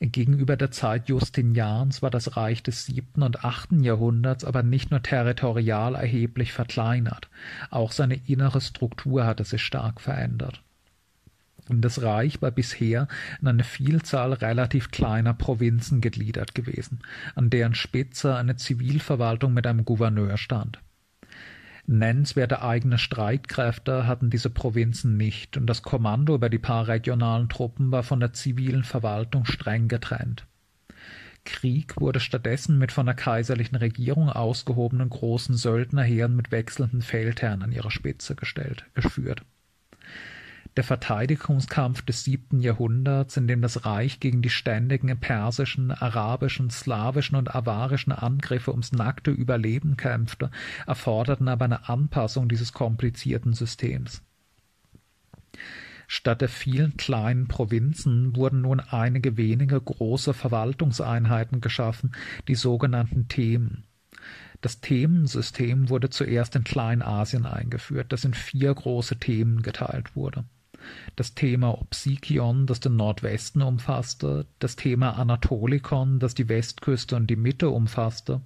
Gegenüber der Zeit Justinians war das Reich des siebten und achten Jahrhunderts aber nicht nur territorial erheblich verkleinert, auch seine innere Struktur hatte sich stark verändert. Das Reich war bisher in eine Vielzahl relativ kleiner Provinzen gegliedert gewesen, an deren Spitze eine Zivilverwaltung mit einem Gouverneur stand. Nennenswerte eigene Streitkräfte hatten diese Provinzen nicht, und das Kommando über die paar regionalen Truppen war von der zivilen Verwaltung streng getrennt. Krieg wurde stattdessen mit von der kaiserlichen Regierung ausgehobenen großen Söldnerheeren mit wechselnden Feldherren an ihrer Spitze gestellt, geführt Der Verteidigungskampf des siebten Jahrhunderts, in dem das Reich gegen die ständigen persischen, arabischen, slawischen und avarischen Angriffe ums nackte Überleben kämpfte, erforderten aber eine Anpassung dieses komplizierten Systems. Statt der vielen kleinen Provinzen wurden nun einige wenige große Verwaltungseinheiten geschaffen, die sogenannten Themen. Das Themensystem wurde zuerst in Kleinasien eingeführt, das in vier große Themen geteilt wurde. Das Thema Opsikion, das den Nordwesten umfasste, das Thema Anatolikon, das die Westküste und die Mitte umfasste,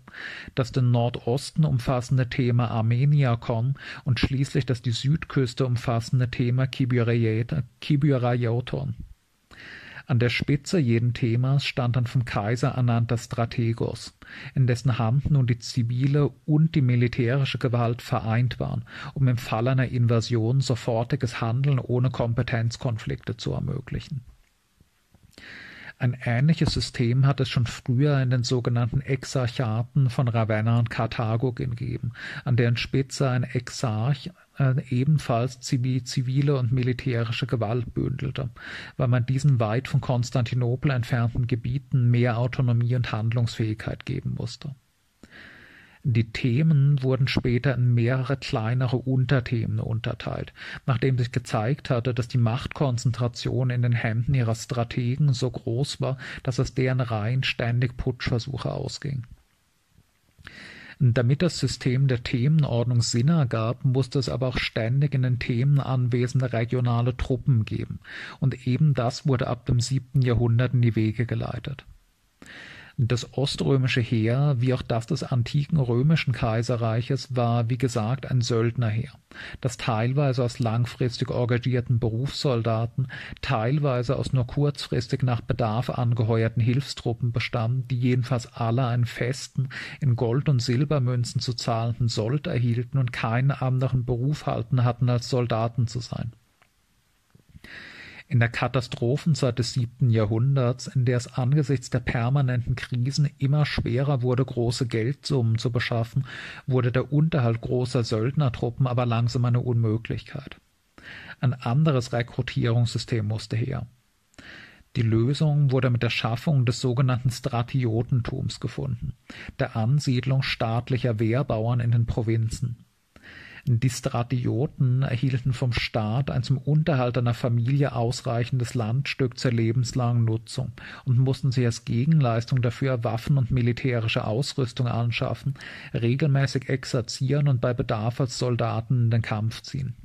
das den Nordosten umfassende Thema Armeniakon und schließlich das die Südküste umfassende Thema Kibyrioton. An der Spitze jeden Themas stand ein vom Kaiser ernannter Strategos, in dessen Hand nun die zivile und die militärische Gewalt vereint waren, um im Fall einer Invasion sofortiges Handeln ohne Kompetenzkonflikte zu ermöglichen. Ein ähnliches System hat es schon früher in den sogenannten Exarchaten von Ravenna und Karthago gegeben, an deren Spitze ein Exarch ebenfalls zivile und militärische Gewalt bündelte, weil man diesen weit von Konstantinopel entfernten Gebieten mehr Autonomie und Handlungsfähigkeit geben musste. Die Themen wurden später in mehrere kleinere Unterthemen unterteilt, nachdem sich gezeigt hatte, dass die Machtkonzentration in den Händen ihrer Strategen so groß war, dass es deren Reihen ständig Putschversuche ausging. Damit das System der Themenordnung Sinn ergab, musste es aber auch ständig in den Themen anwesende regionale Truppen geben, und eben das wurde ab dem siebten Jahrhundert in die Wege geleitet. Das oströmische Heer, wie auch das des antiken römischen Kaiserreiches, war, wie gesagt, ein Söldnerheer, das teilweise aus langfristig engagierten Berufssoldaten, teilweise aus nur kurzfristig nach Bedarf angeheuerten Hilfstruppen bestand, die jedenfalls alle einen festen, in Gold- und Silbermünzen zu zahlenden Sold erhielten und keinen anderen Beruf halten hatten, als Soldaten zu sein in der Katastrophenzeit des siebten Jahrhunderts, in der es angesichts der permanenten Krisen immer schwerer wurde, große Geldsummen zu beschaffen, wurde der Unterhalt großer Söldnertruppen aber langsam eine Unmöglichkeit. Ein anderes Rekrutierungssystem musste her. Die Lösung wurde mit der Schaffung des sogenannten Stratiotentums gefunden, der Ansiedlung staatlicher Wehrbauern in den Provinzen. Die Stratioten erhielten vom Staat ein zum Unterhalt einer Familie ausreichendes Landstück zur lebenslangen Nutzung und mussten sich als Gegenleistung dafür Waffen und militärische Ausrüstung anschaffen, regelmäßig exerzieren und bei Bedarf als Soldaten in den Kampf ziehen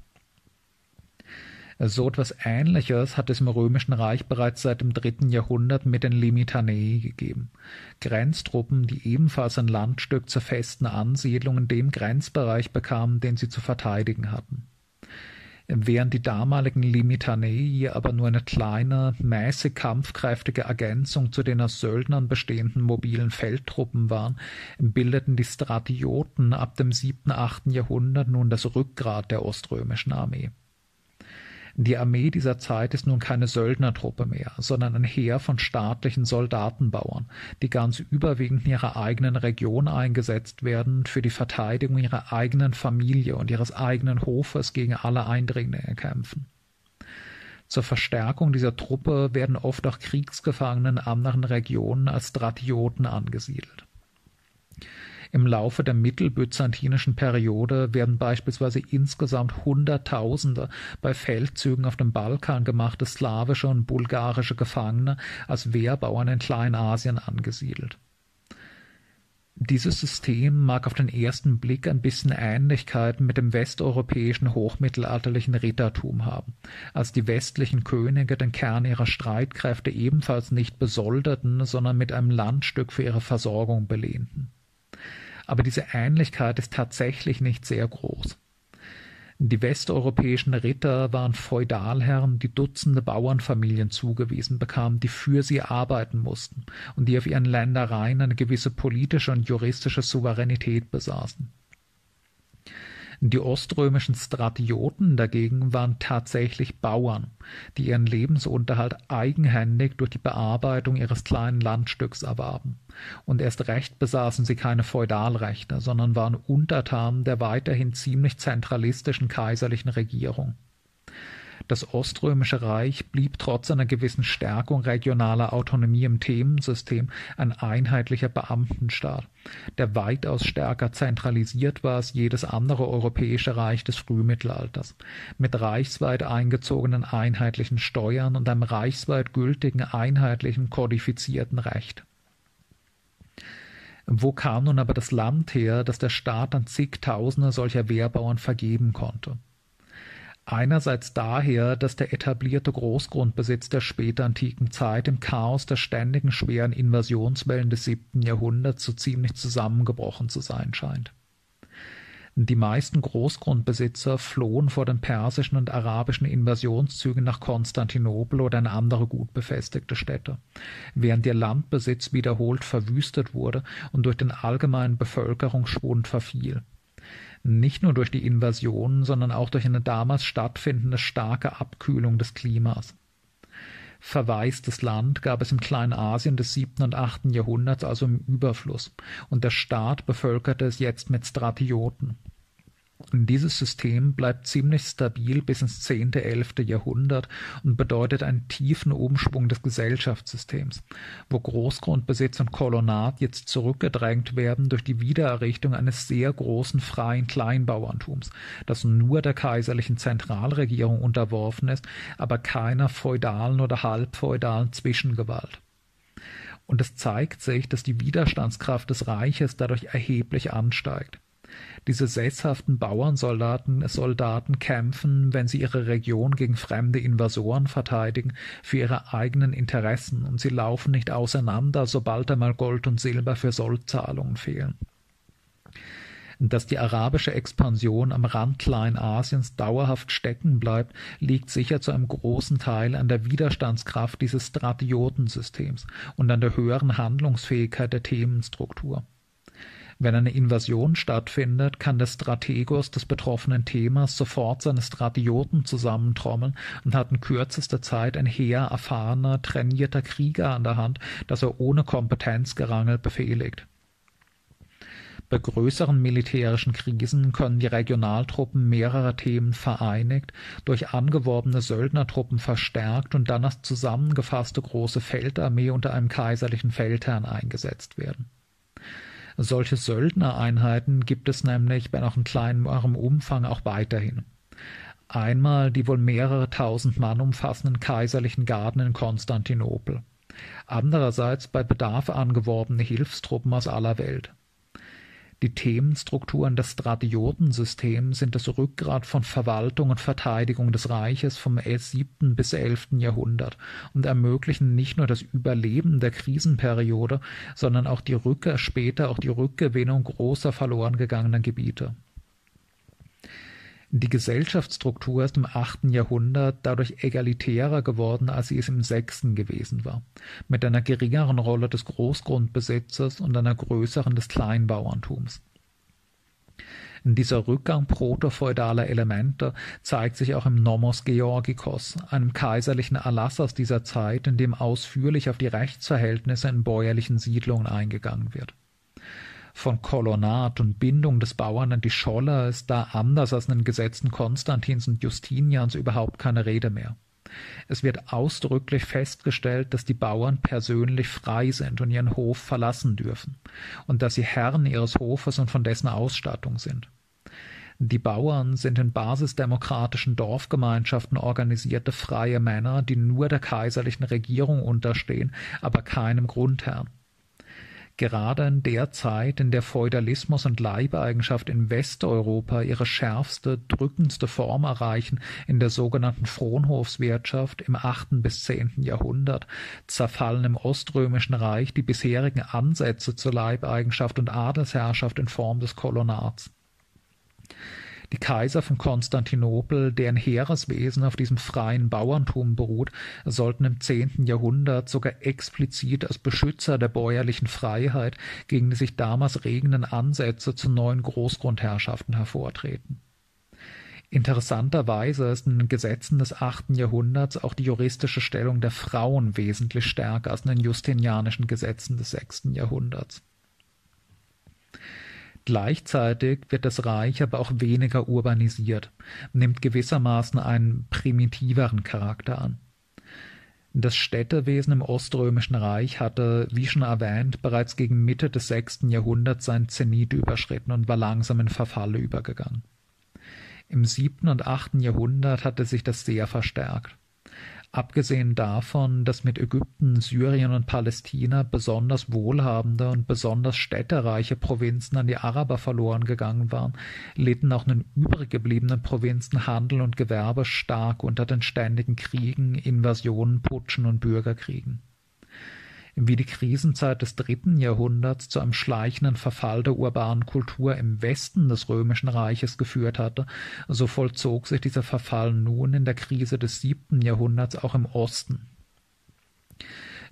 so etwas Ähnliches hat es im Römischen Reich bereits seit dem dritten Jahrhundert mit den Limitanei gegeben. Grenztruppen, die ebenfalls ein Landstück zur festen Ansiedlung in dem Grenzbereich bekamen, den sie zu verteidigen hatten. Während die damaligen Limitanei aber nur eine kleine, mäßig kampfkräftige Ergänzung zu den aus Söldnern bestehenden mobilen Feldtruppen waren, bildeten die Stratioten ab dem siebten, achten Jahrhundert nun das Rückgrat der oströmischen Armee. Die Armee dieser Zeit ist nun keine Söldnertruppe mehr, sondern ein Heer von staatlichen Soldatenbauern, die ganz überwiegend in ihrer eigenen Region eingesetzt werden, für die Verteidigung ihrer eigenen Familie und ihres eigenen Hofes gegen alle Eindringlinge kämpfen. Zur Verstärkung dieser Truppe werden oft auch Kriegsgefangene in anderen Regionen als Stratioten angesiedelt. Im Laufe der mittelbyzantinischen Periode werden beispielsweise insgesamt Hunderttausende bei Feldzügen auf dem Balkan gemachte slawische und bulgarische Gefangene als Wehrbauern in Kleinasien angesiedelt. Dieses System mag auf den ersten Blick ein bisschen Ähnlichkeiten mit dem westeuropäischen hochmittelalterlichen Rittertum haben, als die westlichen Könige den Kern ihrer Streitkräfte ebenfalls nicht besolderten, sondern mit einem Landstück für ihre Versorgung belehnten aber diese Ähnlichkeit ist tatsächlich nicht sehr groß. Die westeuropäischen Ritter waren Feudalherren, die Dutzende Bauernfamilien zugewiesen bekamen, die für sie arbeiten mussten und die auf ihren Ländereien eine gewisse politische und juristische Souveränität besaßen. Die oströmischen Stratioten dagegen waren tatsächlich Bauern, die ihren Lebensunterhalt eigenhändig durch die Bearbeitung ihres kleinen Landstücks erwarben. Und erst recht besaßen sie keine Feudalrechte, sondern waren Untertanen der weiterhin ziemlich zentralistischen kaiserlichen Regierung. Das Oströmische Reich blieb trotz einer gewissen Stärkung regionaler Autonomie im Themensystem ein einheitlicher Beamtenstaat, der weitaus stärker zentralisiert war als jedes andere europäische Reich des Frühmittelalters, mit reichsweit eingezogenen einheitlichen Steuern und einem reichsweit gültigen einheitlichen kodifizierten Recht. Wo kam nun aber das Land her, das der Staat an zigtausende solcher Wehrbauern vergeben konnte? Einerseits daher, dass der etablierte Großgrundbesitz der spätantiken Zeit im Chaos der ständigen schweren Invasionswellen des siebten Jahrhunderts so ziemlich zusammengebrochen zu sein scheint. Die meisten Großgrundbesitzer flohen vor den persischen und arabischen Invasionszügen nach Konstantinopel oder in andere gut befestigte Städte, während ihr Landbesitz wiederholt verwüstet wurde und durch den allgemeinen Bevölkerungsschwund verfiel. Nicht nur durch die Invasionen, sondern auch durch eine damals stattfindende starke Abkühlung des Klimas. Verwaistes Land gab es im Kleinasien des siebten und achten Jahrhunderts also im Überfluss, und der Staat bevölkerte es jetzt mit Stratioten. Dieses System bleibt ziemlich stabil bis ins zehnte, elfte Jahrhundert und bedeutet einen tiefen Umschwung des Gesellschaftssystems, wo Großgrundbesitz und Kolonat jetzt zurückgedrängt werden durch die Wiedererrichtung eines sehr großen freien Kleinbauerntums, das nur der kaiserlichen Zentralregierung unterworfen ist, aber keiner feudalen oder halbfeudalen Zwischengewalt. Und es zeigt sich, dass die Widerstandskraft des Reiches dadurch erheblich ansteigt. Diese sesshaften Bauernsoldaten Soldaten kämpfen, wenn sie ihre Region gegen fremde Invasoren verteidigen, für ihre eigenen Interessen, und sie laufen nicht auseinander, sobald einmal Gold und Silber für Sollzahlungen fehlen. Dass die arabische Expansion am Rand Kleinasiens dauerhaft stecken bleibt, liegt sicher zu einem großen Teil an der Widerstandskraft dieses Stratiotensystems und an der höheren Handlungsfähigkeit der Themenstruktur. Wenn eine Invasion stattfindet, kann der Strategos des betroffenen Themas sofort seine Stratioten zusammentrommeln und hat in kürzester Zeit ein Heer erfahrener, trainierter Krieger an der Hand, das er ohne Kompetenzgerangel befehligt. Bei größeren militärischen Krisen können die Regionaltruppen mehrerer Themen vereinigt, durch angeworbene Söldnertruppen verstärkt und dann als zusammengefasste große Feldarmee unter einem kaiserlichen Feldherrn eingesetzt werden. Solche Söldnereinheiten gibt es nämlich, wenn auch in kleinerem Umfang, auch weiterhin. Einmal die wohl mehrere tausend Mann umfassenden kaiserlichen Garden in Konstantinopel. Andererseits bei Bedarf angeworbene Hilfstruppen aus aller Welt. Die Themenstrukturen des Stratiotensystems sind das Rückgrat von Verwaltung und Verteidigung des Reiches vom siebten bis elften Jahrhundert und ermöglichen nicht nur das Überleben der Krisenperiode, sondern auch die Rückkehr später auch die Rückgewinnung großer verloren gegangener Gebiete. Die Gesellschaftsstruktur ist im achten Jahrhundert dadurch egalitärer geworden, als sie es im sechsten gewesen war, mit einer geringeren Rolle des Großgrundbesitzes und einer größeren des Kleinbauerntums. Dieser Rückgang protofeudaler Elemente zeigt sich auch im Nomos Georgikos, einem kaiserlichen Erlass aus dieser Zeit, in dem ausführlich auf die Rechtsverhältnisse in bäuerlichen Siedlungen eingegangen wird von Kolonat und Bindung des Bauern an die Scholle ist da anders als in den Gesetzen Konstantins und Justinians überhaupt keine Rede mehr. Es wird ausdrücklich festgestellt, dass die Bauern persönlich frei sind und ihren Hof verlassen dürfen und dass sie Herren ihres Hofes und von dessen Ausstattung sind. Die Bauern sind in basisdemokratischen Dorfgemeinschaften organisierte freie Männer, die nur der kaiserlichen Regierung unterstehen, aber keinem Grundherrn. Gerade in der Zeit, in der Feudalismus und Leibeigenschaft in Westeuropa ihre schärfste, drückendste Form erreichen, in der sogenannten Fronhofswirtschaft im achten bis zehnten Jahrhundert, zerfallen im Oströmischen Reich die bisherigen Ansätze zur Leibeigenschaft und Adelsherrschaft in Form des Kolonats. Die Kaiser von Konstantinopel, deren Heereswesen auf diesem freien Bauerntum beruht, sollten im zehnten Jahrhundert sogar explizit als Beschützer der bäuerlichen Freiheit gegen die sich damals regenden Ansätze zu neuen Großgrundherrschaften hervortreten. Interessanterweise ist in den Gesetzen des achten Jahrhunderts auch die juristische Stellung der Frauen wesentlich stärker als in den justinianischen Gesetzen des sechsten Jahrhunderts. Gleichzeitig wird das Reich aber auch weniger urbanisiert, nimmt gewissermaßen einen primitiveren Charakter an. Das Städtewesen im Oströmischen Reich hatte, wie schon erwähnt, bereits gegen Mitte des sechsten Jahrhunderts seinen Zenit überschritten und war langsam in Verfalle übergegangen. Im siebten und achten Jahrhundert hatte sich das sehr verstärkt. Abgesehen davon, dass mit Ägypten, Syrien und Palästina besonders wohlhabende und besonders städtereiche Provinzen an die Araber verloren gegangen waren, litten auch in den übrig gebliebenen Provinzen Handel und Gewerbe stark unter den ständigen Kriegen, Invasionen, Putschen und Bürgerkriegen wie die Krisenzeit des dritten Jahrhunderts zu einem schleichenden Verfall der urbanen Kultur im Westen des römischen Reiches geführt hatte, so vollzog sich dieser Verfall nun in der Krise des siebten Jahrhunderts auch im Osten.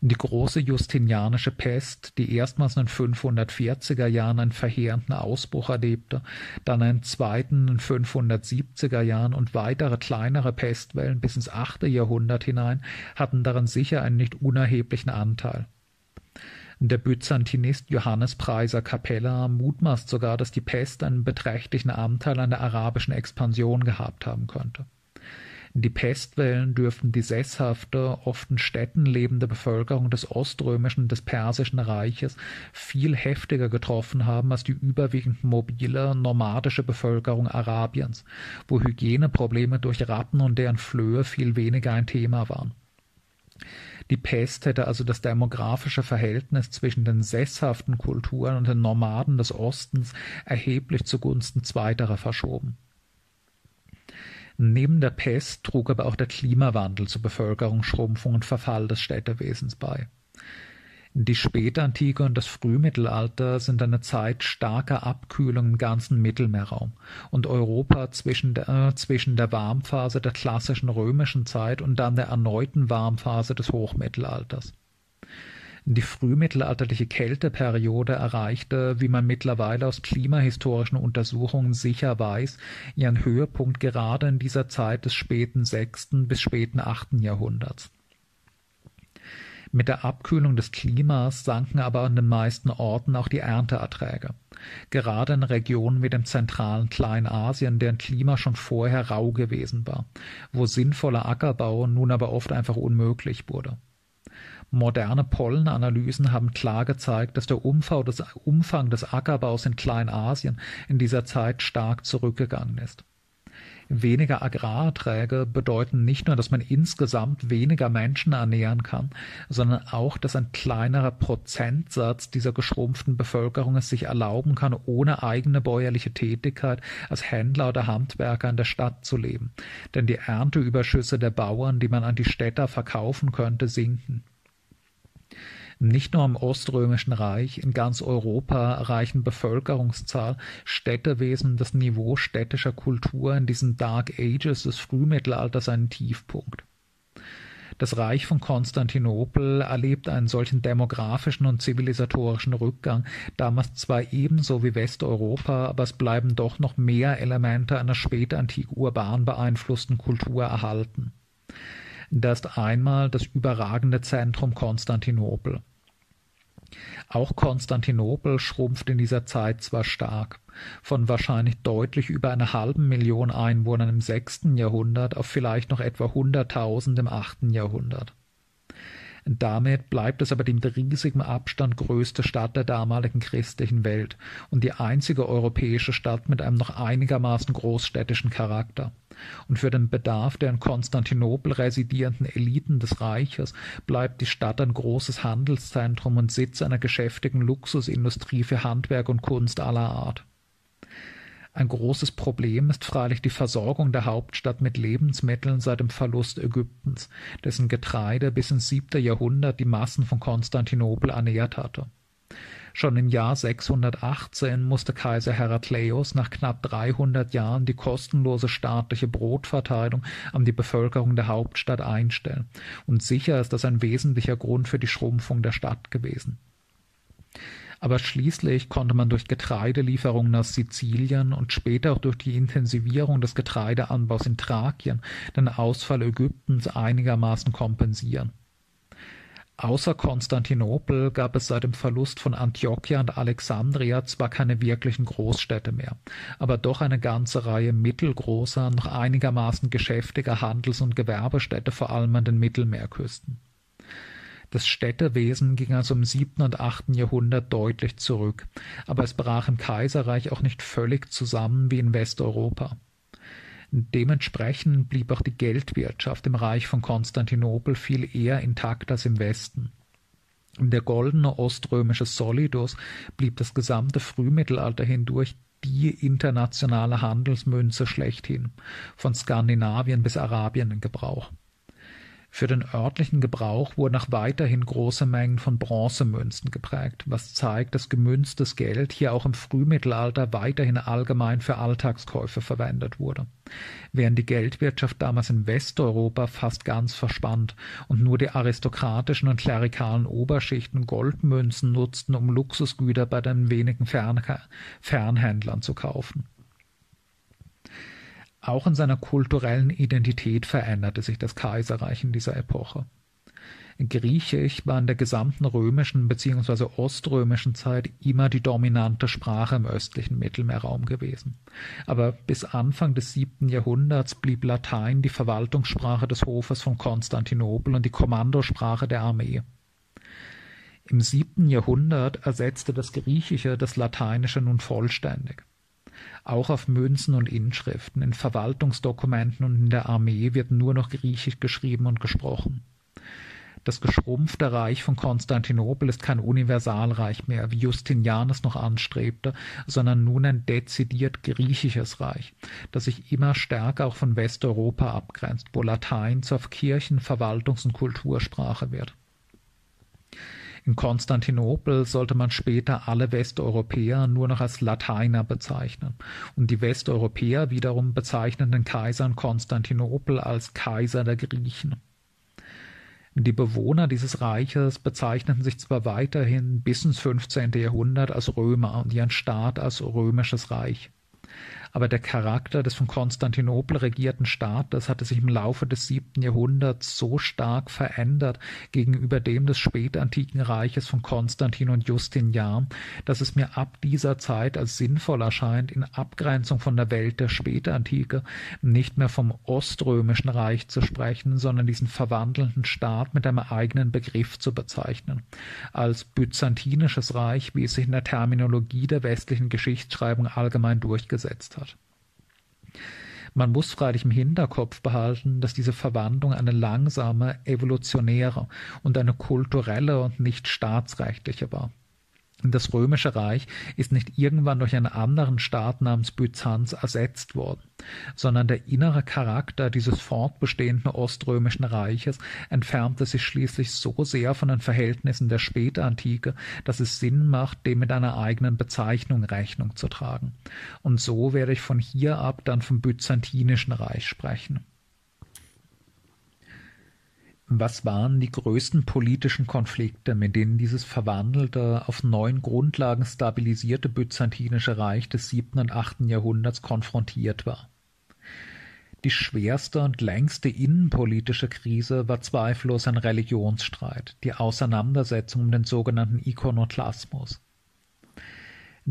Die große Justinianische Pest, die erstmals in den 540er Jahren einen verheerenden Ausbruch erlebte, dann einen zweiten in den 570er Jahren und weitere kleinere Pestwellen bis ins achte Jahrhundert hinein, hatten daran sicher einen nicht unerheblichen Anteil. Der Byzantinist Johannes Preiser Capella mutmaßt sogar, dass die Pest einen beträchtlichen Anteil an der arabischen Expansion gehabt haben könnte. Die Pestwellen dürften die sesshafte, oft in Städten lebende Bevölkerung des Oströmischen und des Persischen Reiches viel heftiger getroffen haben als die überwiegend mobile, nomadische Bevölkerung Arabiens, wo Hygieneprobleme durch Ratten und deren Flöhe viel weniger ein Thema waren. Die Pest hätte also das demografische Verhältnis zwischen den sesshaften Kulturen und den Nomaden des Ostens erheblich zugunsten zweiterer verschoben. Neben der Pest trug aber auch der Klimawandel zur Bevölkerungsschrumpfung und Verfall des Städtewesens bei. Die Spätantike und das Frühmittelalter sind eine Zeit starker Abkühlung im ganzen Mittelmeerraum und Europa zwischen der, äh, zwischen der Warmphase der klassischen römischen Zeit und dann der erneuten Warmphase des Hochmittelalters. Die frühmittelalterliche Kälteperiode erreichte, wie man mittlerweile aus klimahistorischen Untersuchungen sicher weiß, ihren Höhepunkt gerade in dieser Zeit des späten sechsten bis späten achten Jahrhunderts. Mit der Abkühlung des Klimas sanken aber an den meisten Orten auch die Ernteerträge. Gerade in Regionen wie dem zentralen Kleinasien, deren Klima schon vorher rau gewesen war, wo sinnvoller Ackerbau nun aber oft einfach unmöglich wurde. Moderne Pollenanalysen haben klar gezeigt, dass der Umfang des, Umfang des Ackerbaus in Kleinasien in dieser Zeit stark zurückgegangen ist. Weniger Agrarerträge bedeuten nicht nur, dass man insgesamt weniger Menschen ernähren kann, sondern auch, dass ein kleinerer Prozentsatz dieser geschrumpften Bevölkerung es sich erlauben kann, ohne eigene bäuerliche Tätigkeit als Händler oder Handwerker in der Stadt zu leben. Denn die Ernteüberschüsse der Bauern, die man an die Städter verkaufen könnte, sinken. Nicht nur im Oströmischen Reich, in ganz Europa erreichen Bevölkerungszahl, Städtewesen das Niveau städtischer Kultur in diesen Dark Ages des Frühmittelalters einen Tiefpunkt. Das Reich von Konstantinopel erlebt einen solchen demografischen und zivilisatorischen Rückgang, damals zwar ebenso wie Westeuropa, aber es bleiben doch noch mehr Elemente einer spätantik urban beeinflussten Kultur erhalten. Da ist einmal das überragende Zentrum Konstantinopel. Auch Konstantinopel schrumpft in dieser Zeit zwar stark, von wahrscheinlich deutlich über einer halben Million Einwohnern im sechsten Jahrhundert auf vielleicht noch etwa hunderttausend im achten Jahrhundert. Damit bleibt es aber die mit riesigem Abstand größte Stadt der damaligen christlichen Welt und die einzige europäische Stadt mit einem noch einigermaßen großstädtischen Charakter. Und für den Bedarf der in Konstantinopel residierenden Eliten des Reiches bleibt die Stadt ein großes Handelszentrum und Sitz einer geschäftigen Luxusindustrie für Handwerk und Kunst aller Art. Ein großes Problem ist freilich die Versorgung der Hauptstadt mit Lebensmitteln seit dem Verlust Ägyptens, dessen Getreide bis ins siebte Jahrhundert die Massen von Konstantinopel ernährt hatte. Schon im Jahr 618 musste Kaiser Herakleios nach knapp 300 Jahren die kostenlose staatliche Brotverteilung an die Bevölkerung der Hauptstadt einstellen, und sicher ist das ein wesentlicher Grund für die Schrumpfung der Stadt gewesen aber schließlich konnte man durch Getreidelieferungen aus Sizilien und später auch durch die Intensivierung des Getreideanbaus in Thrakien den Ausfall Ägyptens einigermaßen kompensieren. Außer Konstantinopel gab es seit dem Verlust von Antiochia und Alexandria zwar keine wirklichen Großstädte mehr, aber doch eine ganze Reihe mittelgroßer, noch einigermaßen geschäftiger Handels- und Gewerbestädte, vor allem an den Mittelmeerküsten. Das Städtewesen ging also im siebten und achten Jahrhundert deutlich zurück, aber es brach im Kaiserreich auch nicht völlig zusammen wie in Westeuropa. Dementsprechend blieb auch die Geldwirtschaft im Reich von Konstantinopel viel eher intakt als im Westen. Der goldene oströmische Solidus blieb das gesamte Frühmittelalter hindurch die internationale Handelsmünze schlechthin, von Skandinavien bis Arabien in Gebrauch. Für den örtlichen Gebrauch wurden auch weiterhin große Mengen von Bronzemünzen geprägt, was zeigt, dass gemünztes Geld hier auch im Frühmittelalter weiterhin allgemein für Alltagskäufe verwendet wurde. Während die Geldwirtschaft damals in Westeuropa fast ganz verschwand und nur die aristokratischen und klerikalen Oberschichten Goldmünzen nutzten, um Luxusgüter bei den wenigen Fern Fernhändlern zu kaufen. Auch in seiner kulturellen Identität veränderte sich das Kaiserreich in dieser Epoche. Griechisch war in der gesamten römischen bzw. oströmischen Zeit immer die dominante Sprache im östlichen Mittelmeerraum gewesen. Aber bis Anfang des siebten Jahrhunderts blieb Latein die Verwaltungssprache des Hofes von Konstantinopel und die Kommandosprache der Armee. Im siebten Jahrhundert ersetzte das Griechische das Lateinische nun vollständig. Auch auf Münzen und Inschriften, in Verwaltungsdokumenten und in der Armee wird nur noch Griechisch geschrieben und gesprochen. Das geschrumpfte Reich von Konstantinopel ist kein Universalreich mehr, wie Justinianus noch anstrebte, sondern nun ein dezidiert griechisches Reich, das sich immer stärker auch von Westeuropa abgrenzt, wo Latein zur Kirchen-, Verwaltungs- und Kultursprache wird. In Konstantinopel sollte man später alle Westeuropäer nur noch als Lateiner bezeichnen und die Westeuropäer wiederum bezeichnen den Kaiser in Konstantinopel als Kaiser der Griechen. Die Bewohner dieses Reiches bezeichneten sich zwar weiterhin bis ins 15. Jahrhundert als Römer und ihren Staat als römisches Reich aber der Charakter des von Konstantinopel regierten Staates hatte sich im Laufe des siebten Jahrhunderts so stark verändert gegenüber dem des spätantiken Reiches von Konstantin und Justinian, dass es mir ab dieser Zeit als sinnvoll erscheint, in Abgrenzung von der Welt der Spätantike nicht mehr vom Oströmischen Reich zu sprechen, sondern diesen verwandelnden Staat mit einem eigenen Begriff zu bezeichnen, als byzantinisches Reich, wie es sich in der Terminologie der westlichen Geschichtsschreibung allgemein durchgesetzt hat. Man muss freilich im Hinterkopf behalten, dass diese Verwandlung eine langsame, evolutionäre und eine kulturelle und nicht staatsrechtliche war. Das Römische Reich ist nicht irgendwann durch einen anderen Staat namens Byzanz ersetzt worden, sondern der innere Charakter dieses fortbestehenden Oströmischen Reiches entfernte sich schließlich so sehr von den Verhältnissen der Spätantike, dass es Sinn macht, dem mit einer eigenen Bezeichnung Rechnung zu tragen. Und so werde ich von hier ab dann vom Byzantinischen Reich sprechen. Was waren die größten politischen Konflikte, mit denen dieses verwandelte, auf neuen Grundlagen stabilisierte byzantinische Reich des siebten und achten Jahrhunderts konfrontiert war? Die schwerste und längste innenpolitische Krise war zweifellos ein Religionsstreit, die Auseinandersetzung um den sogenannten Ikonoklasmus.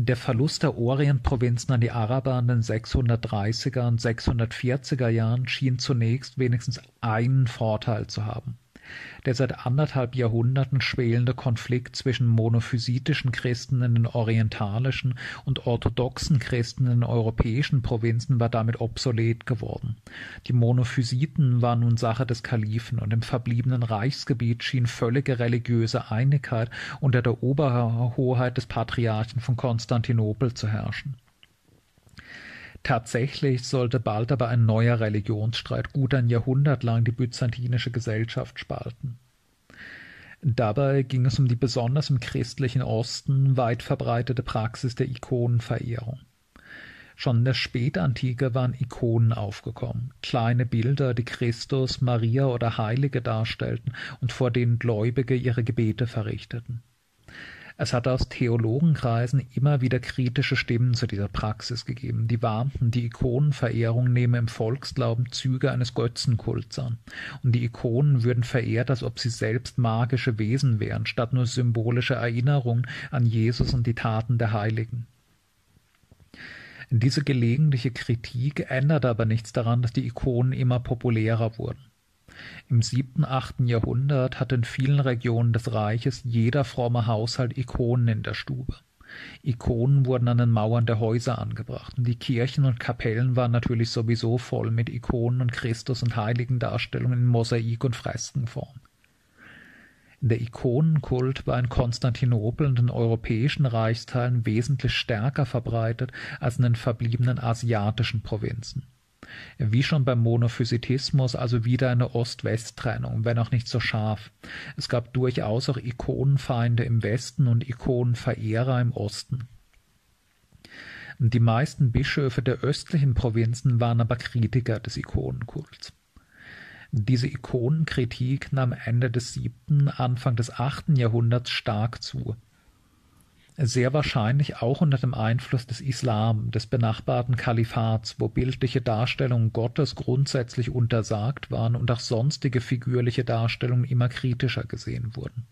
Der Verlust der Orientprovinzen an die Araber in den 630er und 640er Jahren schien zunächst wenigstens einen Vorteil zu haben der seit anderthalb Jahrhunderten schwelende Konflikt zwischen monophysitischen Christen in den orientalischen und orthodoxen Christen in den europäischen Provinzen war damit obsolet geworden. Die Monophysiten waren nun Sache des Kalifen und im verbliebenen Reichsgebiet schien völlige religiöse Einigkeit unter der Oberhoheit des Patriarchen von Konstantinopel zu herrschen. Tatsächlich sollte bald aber ein neuer Religionsstreit gut ein Jahrhundert lang die byzantinische Gesellschaft spalten. Dabei ging es um die besonders im christlichen Osten weit verbreitete Praxis der Ikonenverehrung. Schon in der Spätantike waren Ikonen aufgekommen, kleine Bilder, die Christus, Maria oder Heilige darstellten und vor denen Gläubige ihre Gebete verrichteten. Es hat aus Theologenkreisen immer wieder kritische Stimmen zu dieser Praxis gegeben, die warnten, die Ikonenverehrung nehme im Volksglauben Züge eines Götzenkults an, und die Ikonen würden verehrt, als ob sie selbst magische Wesen wären, statt nur symbolische Erinnerungen an Jesus und die Taten der Heiligen. Diese gelegentliche Kritik änderte aber nichts daran, dass die Ikonen immer populärer wurden. Im siebten, achten Jahrhundert hatte in vielen Regionen des Reiches jeder fromme Haushalt Ikonen in der Stube. Ikonen wurden an den Mauern der Häuser angebracht, und die Kirchen und Kapellen waren natürlich sowieso voll mit Ikonen und Christus- und Heiligendarstellungen in Mosaik- und Freskenform. Der Ikonenkult war in Konstantinopel und den europäischen Reichsteilen wesentlich stärker verbreitet als in den verbliebenen asiatischen Provinzen wie schon beim Monophysitismus also wieder eine Ost-West-Trennung, wenn auch nicht so scharf. Es gab durchaus auch Ikonenfeinde im Westen und Ikonenverehrer im Osten. Die meisten Bischöfe der östlichen Provinzen waren aber Kritiker des Ikonenkults. Diese Ikonenkritik nahm Ende des siebten, Anfang des achten Jahrhunderts stark zu sehr wahrscheinlich auch unter dem Einfluss des Islam, des benachbarten Kalifats, wo bildliche Darstellungen Gottes grundsätzlich untersagt waren und auch sonstige figürliche Darstellungen immer kritischer gesehen wurden.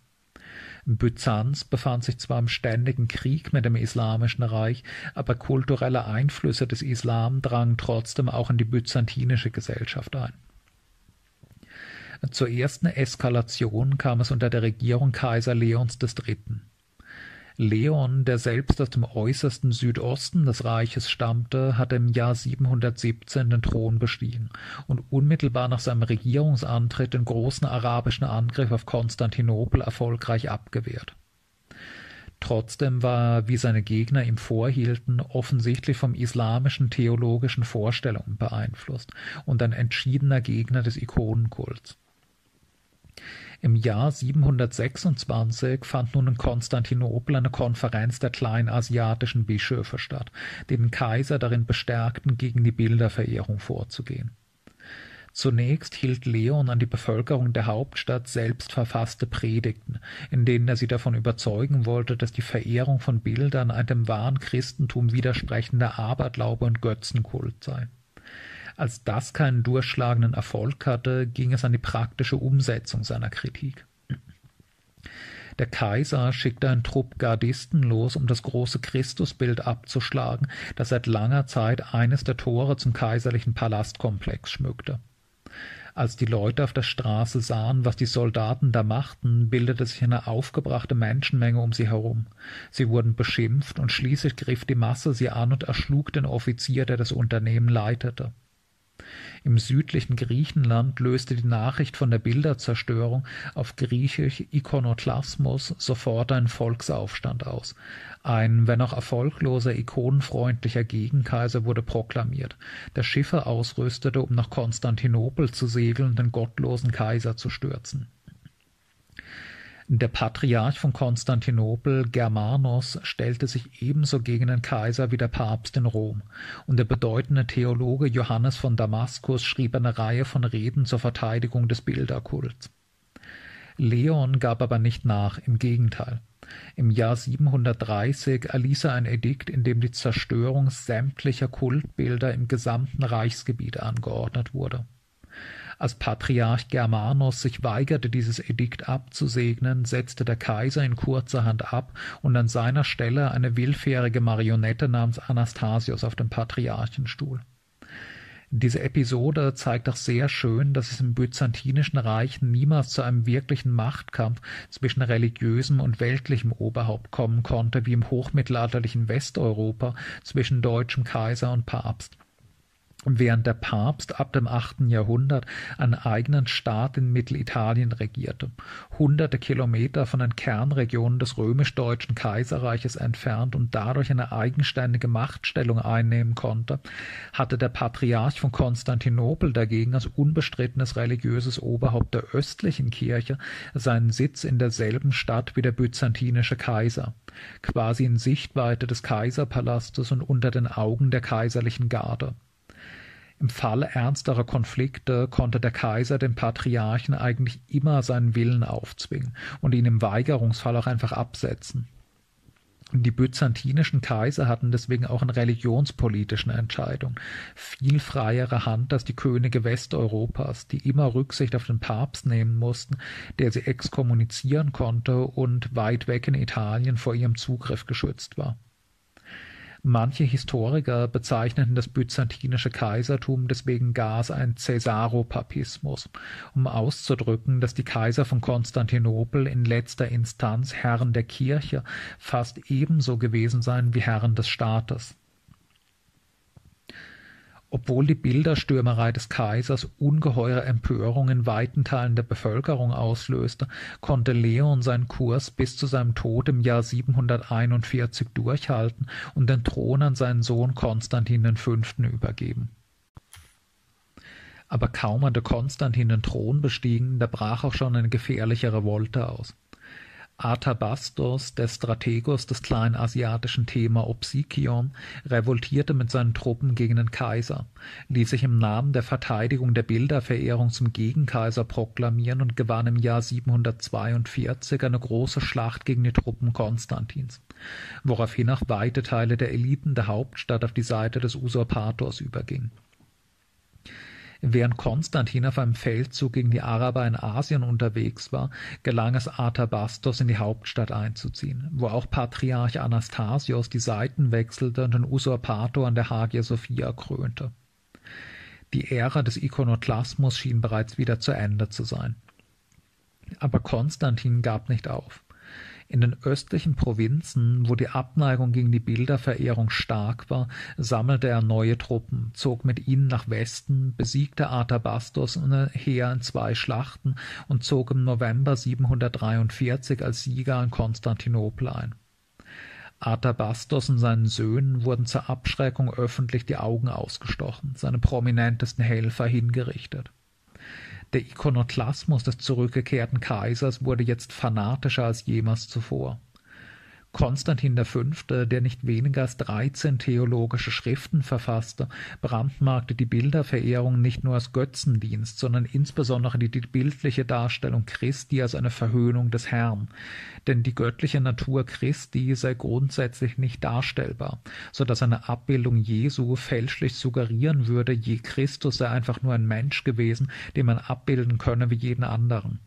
Byzanz befand sich zwar im ständigen Krieg mit dem Islamischen Reich, aber kulturelle Einflüsse des Islam drangen trotzdem auch in die byzantinische Gesellschaft ein. Zur ersten Eskalation kam es unter der Regierung Kaiser Leons III. Leon, der selbst aus dem äußersten Südosten des Reiches stammte, hatte im Jahr 717 den Thron bestiegen und unmittelbar nach seinem Regierungsantritt den großen arabischen Angriff auf Konstantinopel erfolgreich abgewehrt. Trotzdem war wie seine Gegner ihm vorhielten, offensichtlich vom islamischen theologischen Vorstellungen beeinflusst und ein entschiedener Gegner des Ikonenkults. Im Jahr 726 fand nun in Konstantinopel eine Konferenz der kleinasiatischen Bischöfe statt, die den Kaiser darin bestärkten, gegen die Bilderverehrung vorzugehen. Zunächst hielt Leon an die Bevölkerung der Hauptstadt selbst verfasste Predigten, in denen er sie davon überzeugen wollte, dass die Verehrung von Bildern ein dem wahren Christentum widersprechender Aberglaube und Götzenkult sei. Als das keinen durchschlagenden Erfolg hatte, ging es an die praktische Umsetzung seiner Kritik. Der Kaiser schickte einen Trupp Gardisten los, um das große Christusbild abzuschlagen, das seit langer Zeit eines der Tore zum kaiserlichen Palastkomplex schmückte. Als die Leute auf der Straße sahen, was die Soldaten da machten, bildete sich eine aufgebrachte Menschenmenge um sie herum. Sie wurden beschimpft, und schließlich griff die Masse sie an und erschlug den Offizier, der das Unternehmen leitete. Im südlichen Griechenland löste die Nachricht von der Bilderzerstörung auf Griechisch Ikonoklasmus sofort einen Volksaufstand aus. Ein, wenn auch erfolgloser, ikonenfreundlicher Gegenkaiser wurde proklamiert, der Schiffe ausrüstete, um nach Konstantinopel zu segeln und den gottlosen Kaiser zu stürzen. Der Patriarch von Konstantinopel, Germanos, stellte sich ebenso gegen den Kaiser wie der Papst in Rom, und der bedeutende Theologe Johannes von Damaskus schrieb eine Reihe von Reden zur Verteidigung des Bilderkults. Leon gab aber nicht nach, im Gegenteil. Im Jahr 730 erließ er ein Edikt, in dem die Zerstörung sämtlicher Kultbilder im gesamten Reichsgebiet angeordnet wurde als Patriarch Germanus sich weigerte, dieses Edikt abzusegnen, setzte der Kaiser ihn kurzerhand ab und an seiner Stelle eine willfährige Marionette namens Anastasius auf dem Patriarchenstuhl. Diese Episode zeigt auch sehr schön, dass es im byzantinischen Reich niemals zu einem wirklichen Machtkampf zwischen religiösem und weltlichem Oberhaupt kommen konnte, wie im hochmittelalterlichen Westeuropa zwischen deutschem Kaiser und Papst während der Papst ab dem achten Jahrhundert einen eigenen Staat in Mittelitalien regierte, hunderte Kilometer von den Kernregionen des römisch-deutschen Kaiserreiches entfernt und dadurch eine eigenständige Machtstellung einnehmen konnte, hatte der Patriarch von Konstantinopel dagegen als unbestrittenes religiöses Oberhaupt der östlichen Kirche seinen Sitz in derselben Stadt wie der byzantinische Kaiser, quasi in Sichtweite des Kaiserpalastes und unter den Augen der kaiserlichen Garde. Im Falle ernsterer Konflikte konnte der Kaiser dem Patriarchen eigentlich immer seinen Willen aufzwingen und ihn im Weigerungsfall auch einfach absetzen. Die byzantinischen Kaiser hatten deswegen auch in religionspolitischen Entscheidungen viel freiere Hand als die Könige Westeuropas, die immer Rücksicht auf den Papst nehmen mussten, der sie exkommunizieren konnte und weit weg in Italien vor ihrem Zugriff geschützt war. Manche Historiker bezeichneten das byzantinische Kaisertum deswegen gar als ein Caesaropapismus, um auszudrücken, dass die Kaiser von Konstantinopel in letzter Instanz Herren der Kirche fast ebenso gewesen seien wie Herren des Staates obwohl die Bilderstürmerei des Kaisers ungeheure Empörung in weiten Teilen der Bevölkerung auslöste, konnte Leon seinen Kurs bis zu seinem Tod im Jahr 741 durchhalten und den Thron an seinen Sohn Konstantin V. übergeben. Aber kaum hatte Konstantin den Thron bestiegen, da brach auch schon eine gefährliche Revolte aus. Artabasdos, der Strategos des kleinasiatischen Thema Opsikion, revoltierte mit seinen Truppen gegen den Kaiser, ließ sich im Namen der Verteidigung der Bilderverehrung zum Gegenkaiser proklamieren und gewann im Jahr 742 eine große Schlacht gegen die Truppen Konstantins, woraufhin auch weite Teile der Eliten der Hauptstadt auf die Seite des Usurpators übergingen Während Konstantin auf einem Feldzug gegen die Araber in Asien unterwegs war, gelang es Artabasdos in die Hauptstadt einzuziehen, wo auch Patriarch Anastasios die Seiten wechselte und den Usurpator an der Hagia Sophia krönte. Die Ära des Ikonoklasmus schien bereits wieder zu Ende zu sein. Aber Konstantin gab nicht auf. In den östlichen Provinzen, wo die Abneigung gegen die Bilderverehrung stark war, sammelte er neue Truppen, zog mit ihnen nach Westen, besiegte Artabasdos Heer in zwei Schlachten und zog im November 743 als Sieger in Konstantinopel ein. Artabasdos und seinen Söhnen wurden zur Abschreckung öffentlich die Augen ausgestochen, seine prominentesten Helfer hingerichtet. Der Ikonoklasmus des zurückgekehrten Kaisers wurde jetzt fanatischer als jemals zuvor Konstantin V., der nicht weniger als dreizehn theologische Schriften verfasste, brandmarkte die Bilderverehrung nicht nur als Götzendienst, sondern insbesondere die, die bildliche Darstellung Christi als eine Verhöhnung des Herrn. Denn die göttliche Natur Christi sei grundsätzlich nicht darstellbar, so dass eine Abbildung Jesu fälschlich suggerieren würde, je Christus sei einfach nur ein Mensch gewesen, den man abbilden könne wie jeden anderen.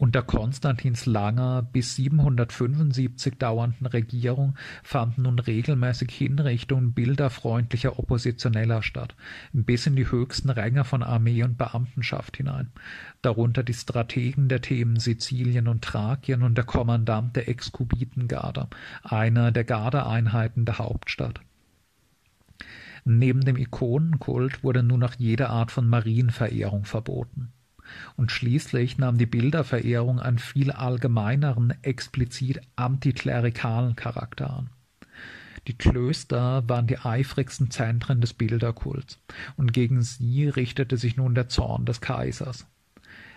Unter Konstantins langer bis 775 dauernden Regierung fanden nun regelmäßig Hinrichtungen bilderfreundlicher Oppositioneller statt, bis in die höchsten Ränge von Armee und Beamtenschaft hinein, darunter die Strategen der Themen Sizilien und Thrakien und der Kommandant der Exkubitengarde, einer der Gardeeinheiten der Hauptstadt. Neben dem Ikonenkult wurde nun noch jede Art von Marienverehrung verboten und schließlich nahm die Bilderverehrung einen viel allgemeineren, explizit antiklerikalen Charakter an. Die Klöster waren die eifrigsten Zentren des Bilderkults, und gegen sie richtete sich nun der Zorn des Kaisers.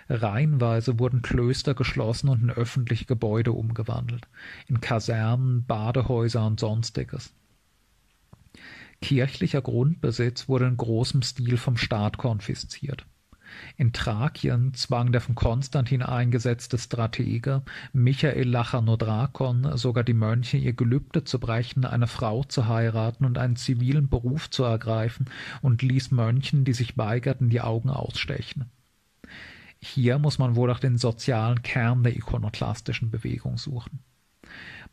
Reihenweise wurden Klöster geschlossen und in öffentliche Gebäude umgewandelt, in Kasernen, Badehäuser und sonstiges. Kirchlicher Grundbesitz wurde in großem Stil vom Staat konfisziert. In Thrakien zwang der von Konstantin eingesetzte Stratege Michael Lachanodrakon sogar die Mönche, ihr Gelübde zu brechen, eine Frau zu heiraten und einen zivilen Beruf zu ergreifen, und ließ Mönchen, die sich weigerten, die Augen ausstechen. Hier muss man wohl auch den sozialen Kern der ikonoklastischen Bewegung suchen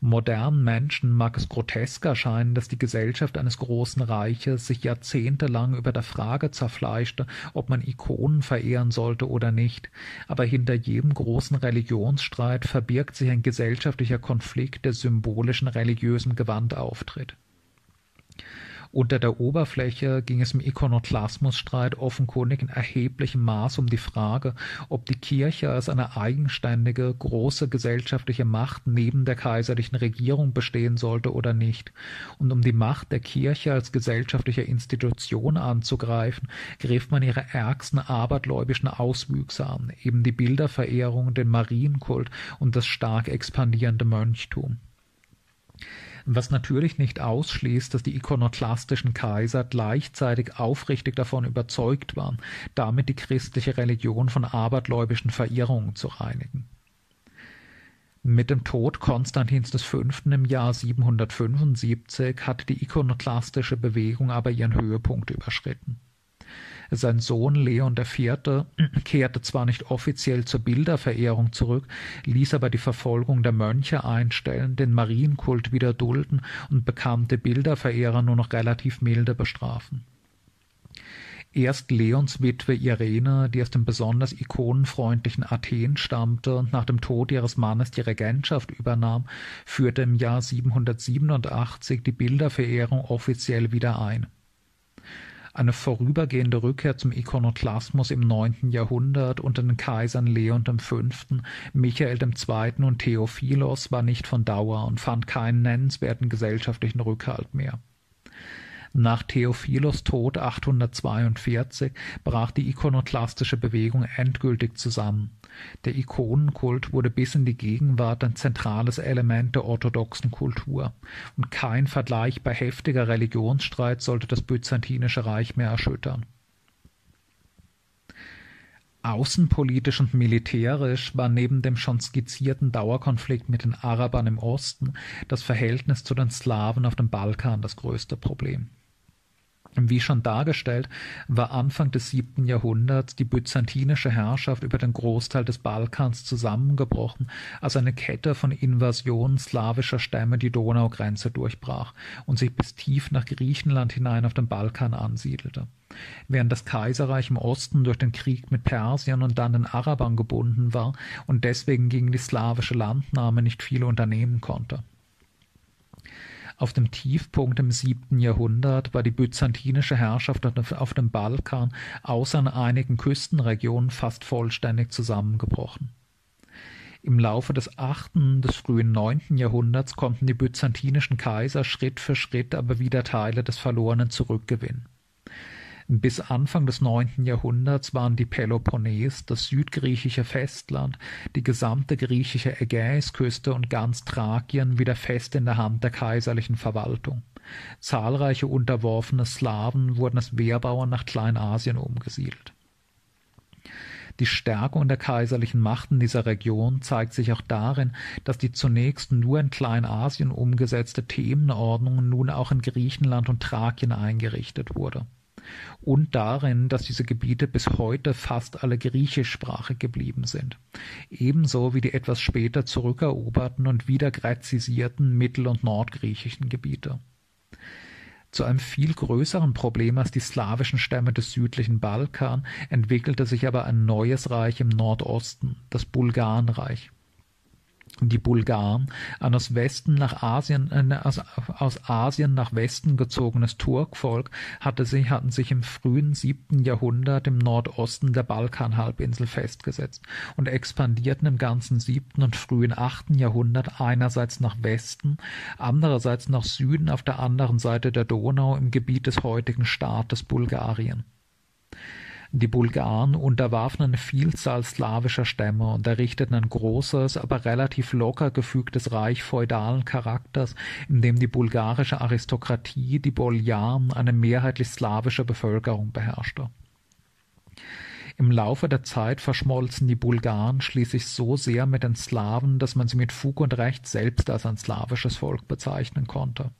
Modernen Menschen mag es grotesk erscheinen, dass die Gesellschaft eines großen Reiches sich jahrzehntelang über der Frage zerfleischte, ob man Ikonen verehren sollte oder nicht, aber hinter jedem großen Religionsstreit verbirgt sich ein gesellschaftlicher Konflikt, der symbolischen religiösen Gewand auftritt unter der Oberfläche ging es im Ikonoklasmusstreit offenkundig in erheblichem Maß um die Frage, ob die Kirche als eine eigenständige, große gesellschaftliche Macht neben der kaiserlichen Regierung bestehen sollte oder nicht, und um die Macht der Kirche als gesellschaftliche Institution anzugreifen, griff man ihre ärgsten abergläubischen Auswüchse an, eben die Bilderverehrung, den Marienkult und das stark expandierende Mönchtum was natürlich nicht ausschließt, dass die ikonoklastischen Kaiser gleichzeitig aufrichtig davon überzeugt waren, damit die christliche Religion von abergläubischen Verirrungen zu reinigen. Mit dem Tod Konstantins V. im Jahr 775 hatte die ikonoklastische Bewegung aber ihren Höhepunkt überschritten. Sein Sohn Leon IV. kehrte zwar nicht offiziell zur Bilderverehrung zurück, ließ aber die Verfolgung der Mönche einstellen, den Marienkult wieder dulden und bekam die Bilderverehrer nur noch relativ milde bestrafen. Erst Leons Witwe Irene, die aus dem besonders ikonenfreundlichen Athen stammte und nach dem Tod ihres Mannes die Regentschaft übernahm, führte im Jahr 787 die Bilderverehrung offiziell wieder ein. Eine vorübergehende Rückkehr zum Ikonoklasmus im neunten Jahrhundert unter den Kaisern Leon V., Michael II. und Theophilos war nicht von Dauer und fand keinen nennenswerten gesellschaftlichen Rückhalt mehr. Nach Theophilos Tod 842 brach die ikonoklastische Bewegung endgültig zusammen. Der Ikonenkult wurde bis in die Gegenwart ein zentrales Element der orthodoxen Kultur, und kein vergleichbar heftiger Religionsstreit sollte das Byzantinische Reich mehr erschüttern. Außenpolitisch und militärisch war neben dem schon skizzierten Dauerkonflikt mit den Arabern im Osten das Verhältnis zu den Slawen auf dem Balkan das größte Problem. Wie schon dargestellt, war Anfang des siebten Jahrhunderts die byzantinische Herrschaft über den Großteil des Balkans zusammengebrochen, als eine Kette von Invasionen slawischer Stämme die Donaugrenze durchbrach und sich bis tief nach Griechenland hinein auf dem Balkan ansiedelte. Während das Kaiserreich im Osten durch den Krieg mit Persien und dann den Arabern gebunden war und deswegen gegen die slawische Landnahme nicht viel unternehmen konnte. Auf dem Tiefpunkt im siebten Jahrhundert war die byzantinische Herrschaft auf dem Balkan außer in einigen Küstenregionen fast vollständig zusammengebrochen. Im Laufe des achten des frühen neunten Jahrhunderts konnten die byzantinischen Kaiser Schritt für Schritt aber wieder Teile des Verlorenen zurückgewinnen. Bis Anfang des neunten Jahrhunderts waren die Peloponnes, das südgriechische Festland, die gesamte griechische Ägäisküste und ganz Thrakien wieder fest in der Hand der kaiserlichen Verwaltung. Zahlreiche unterworfene Slawen wurden als Wehrbauern nach Kleinasien umgesiedelt. Die Stärkung der kaiserlichen Macht in dieser Region zeigt sich auch darin, dass die zunächst nur in Kleinasien umgesetzte Themenordnung nun auch in Griechenland und Thrakien eingerichtet wurde und darin, dass diese Gebiete bis heute fast alle griechischsprachig geblieben sind, ebenso wie die etwas später zurückeroberten und wieder gräzisierten mittel- und nordgriechischen Gebiete. Zu einem viel größeren Problem als die slawischen Stämme des südlichen Balkan entwickelte sich aber ein neues Reich im Nordosten, das Bulgarenreich die Bulgaren, ein aus Westen nach Asien, äh, aus, aus Asien nach Westen gezogenes Turkvolk, hatte sie, hatten sich im frühen siebten Jahrhundert im Nordosten der Balkanhalbinsel festgesetzt und expandierten im ganzen siebten und frühen achten Jahrhundert einerseits nach Westen, andererseits nach Süden auf der anderen Seite der Donau im Gebiet des heutigen Staates Bulgarien. Die Bulgaren unterwarfen eine Vielzahl slawischer Stämme und errichteten ein großes, aber relativ locker gefügtes Reich feudalen Charakters, in dem die bulgarische Aristokratie, die Boljaren, eine mehrheitlich slawische Bevölkerung beherrschte. Im Laufe der Zeit verschmolzen die Bulgaren schließlich so sehr mit den Slawen, dass man sie mit Fug und Recht selbst als ein slawisches Volk bezeichnen konnte.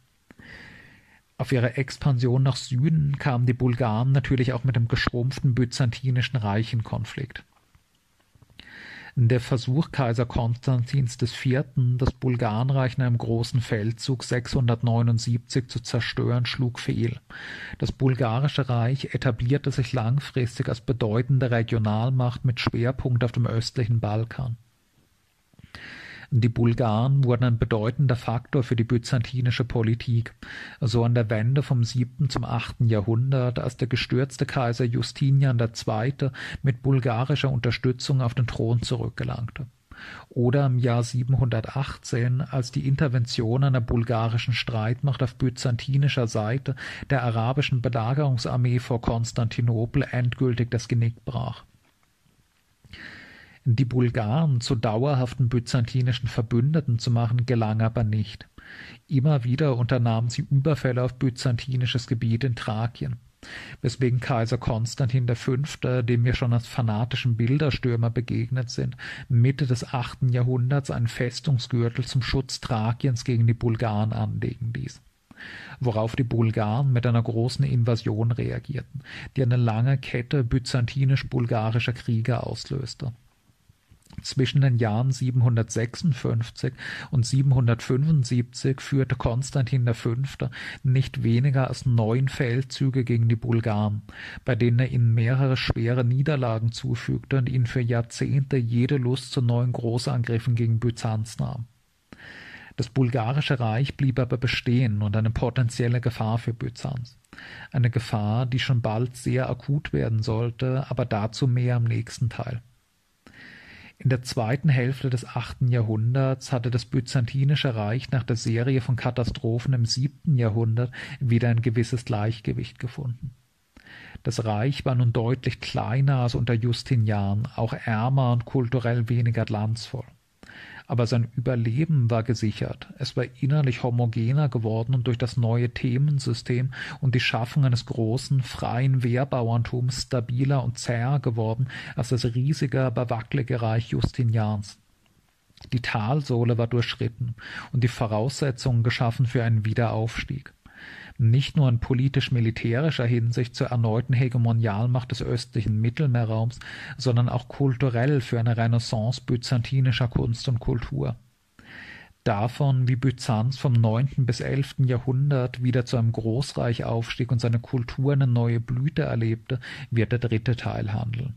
Auf ihrer Expansion nach Süden kamen die Bulgaren natürlich auch mit dem geschrumpften byzantinischen Reich in Konflikt. Der Versuch Kaiser Konstantins IV., das Bulgarenreich in einem großen Feldzug 679 zu zerstören, schlug fehl. Das bulgarische Reich etablierte sich langfristig als bedeutende Regionalmacht mit Schwerpunkt auf dem östlichen Balkan. Die Bulgaren wurden ein bedeutender Faktor für die byzantinische Politik, so an der Wende vom siebten zum achten Jahrhundert, als der gestürzte Kaiser Justinian II. mit bulgarischer Unterstützung auf den Thron zurückgelangte oder im Jahr 718, als die Intervention einer bulgarischen Streitmacht auf byzantinischer Seite der arabischen Belagerungsarmee vor Konstantinopel endgültig das Genick brach. Die Bulgaren zu dauerhaften byzantinischen Verbündeten zu machen, gelang aber nicht. Immer wieder unternahmen sie Überfälle auf byzantinisches Gebiet in Thrakien. weswegen Kaiser Konstantin V., dem wir schon als fanatischen Bilderstürmer begegnet sind, Mitte des achten Jahrhunderts einen Festungsgürtel zum Schutz Thrakiens gegen die Bulgaren anlegen ließ worauf die Bulgaren mit einer großen Invasion reagierten, die eine lange Kette byzantinisch-bulgarischer Kriege auslöste. Zwischen den Jahren 756 und 775 führte Konstantin V. nicht weniger als neun Feldzüge gegen die Bulgaren, bei denen er ihnen mehrere schwere Niederlagen zufügte und ihnen für Jahrzehnte jede Lust zu neuen Großangriffen gegen Byzanz nahm. Das bulgarische Reich blieb aber bestehen und eine potenzielle Gefahr für Byzanz. Eine Gefahr, die schon bald sehr akut werden sollte, aber dazu mehr im nächsten Teil. In der zweiten Hälfte des achten Jahrhunderts hatte das Byzantinische Reich nach der Serie von Katastrophen im siebten Jahrhundert wieder ein gewisses Gleichgewicht gefunden. Das Reich war nun deutlich kleiner als unter Justinian, auch ärmer und kulturell weniger glanzvoll aber sein Überleben war gesichert. Es war innerlich homogener geworden und durch das neue Themensystem und die Schaffung eines großen, freien Wehrbauerntums stabiler und zäher geworden als das riesige, aber wackelige Reich Justinians. Die Talsohle war durchschritten und die Voraussetzungen geschaffen für einen Wiederaufstieg nicht nur in politisch-militärischer Hinsicht zur erneuten Hegemonialmacht des östlichen Mittelmeerraums, sondern auch kulturell für eine Renaissance byzantinischer Kunst und Kultur. Davon, wie Byzanz vom neunten bis elften Jahrhundert wieder zu einem Großreich aufstieg und seine Kultur eine neue Blüte erlebte, wird der dritte Teil handeln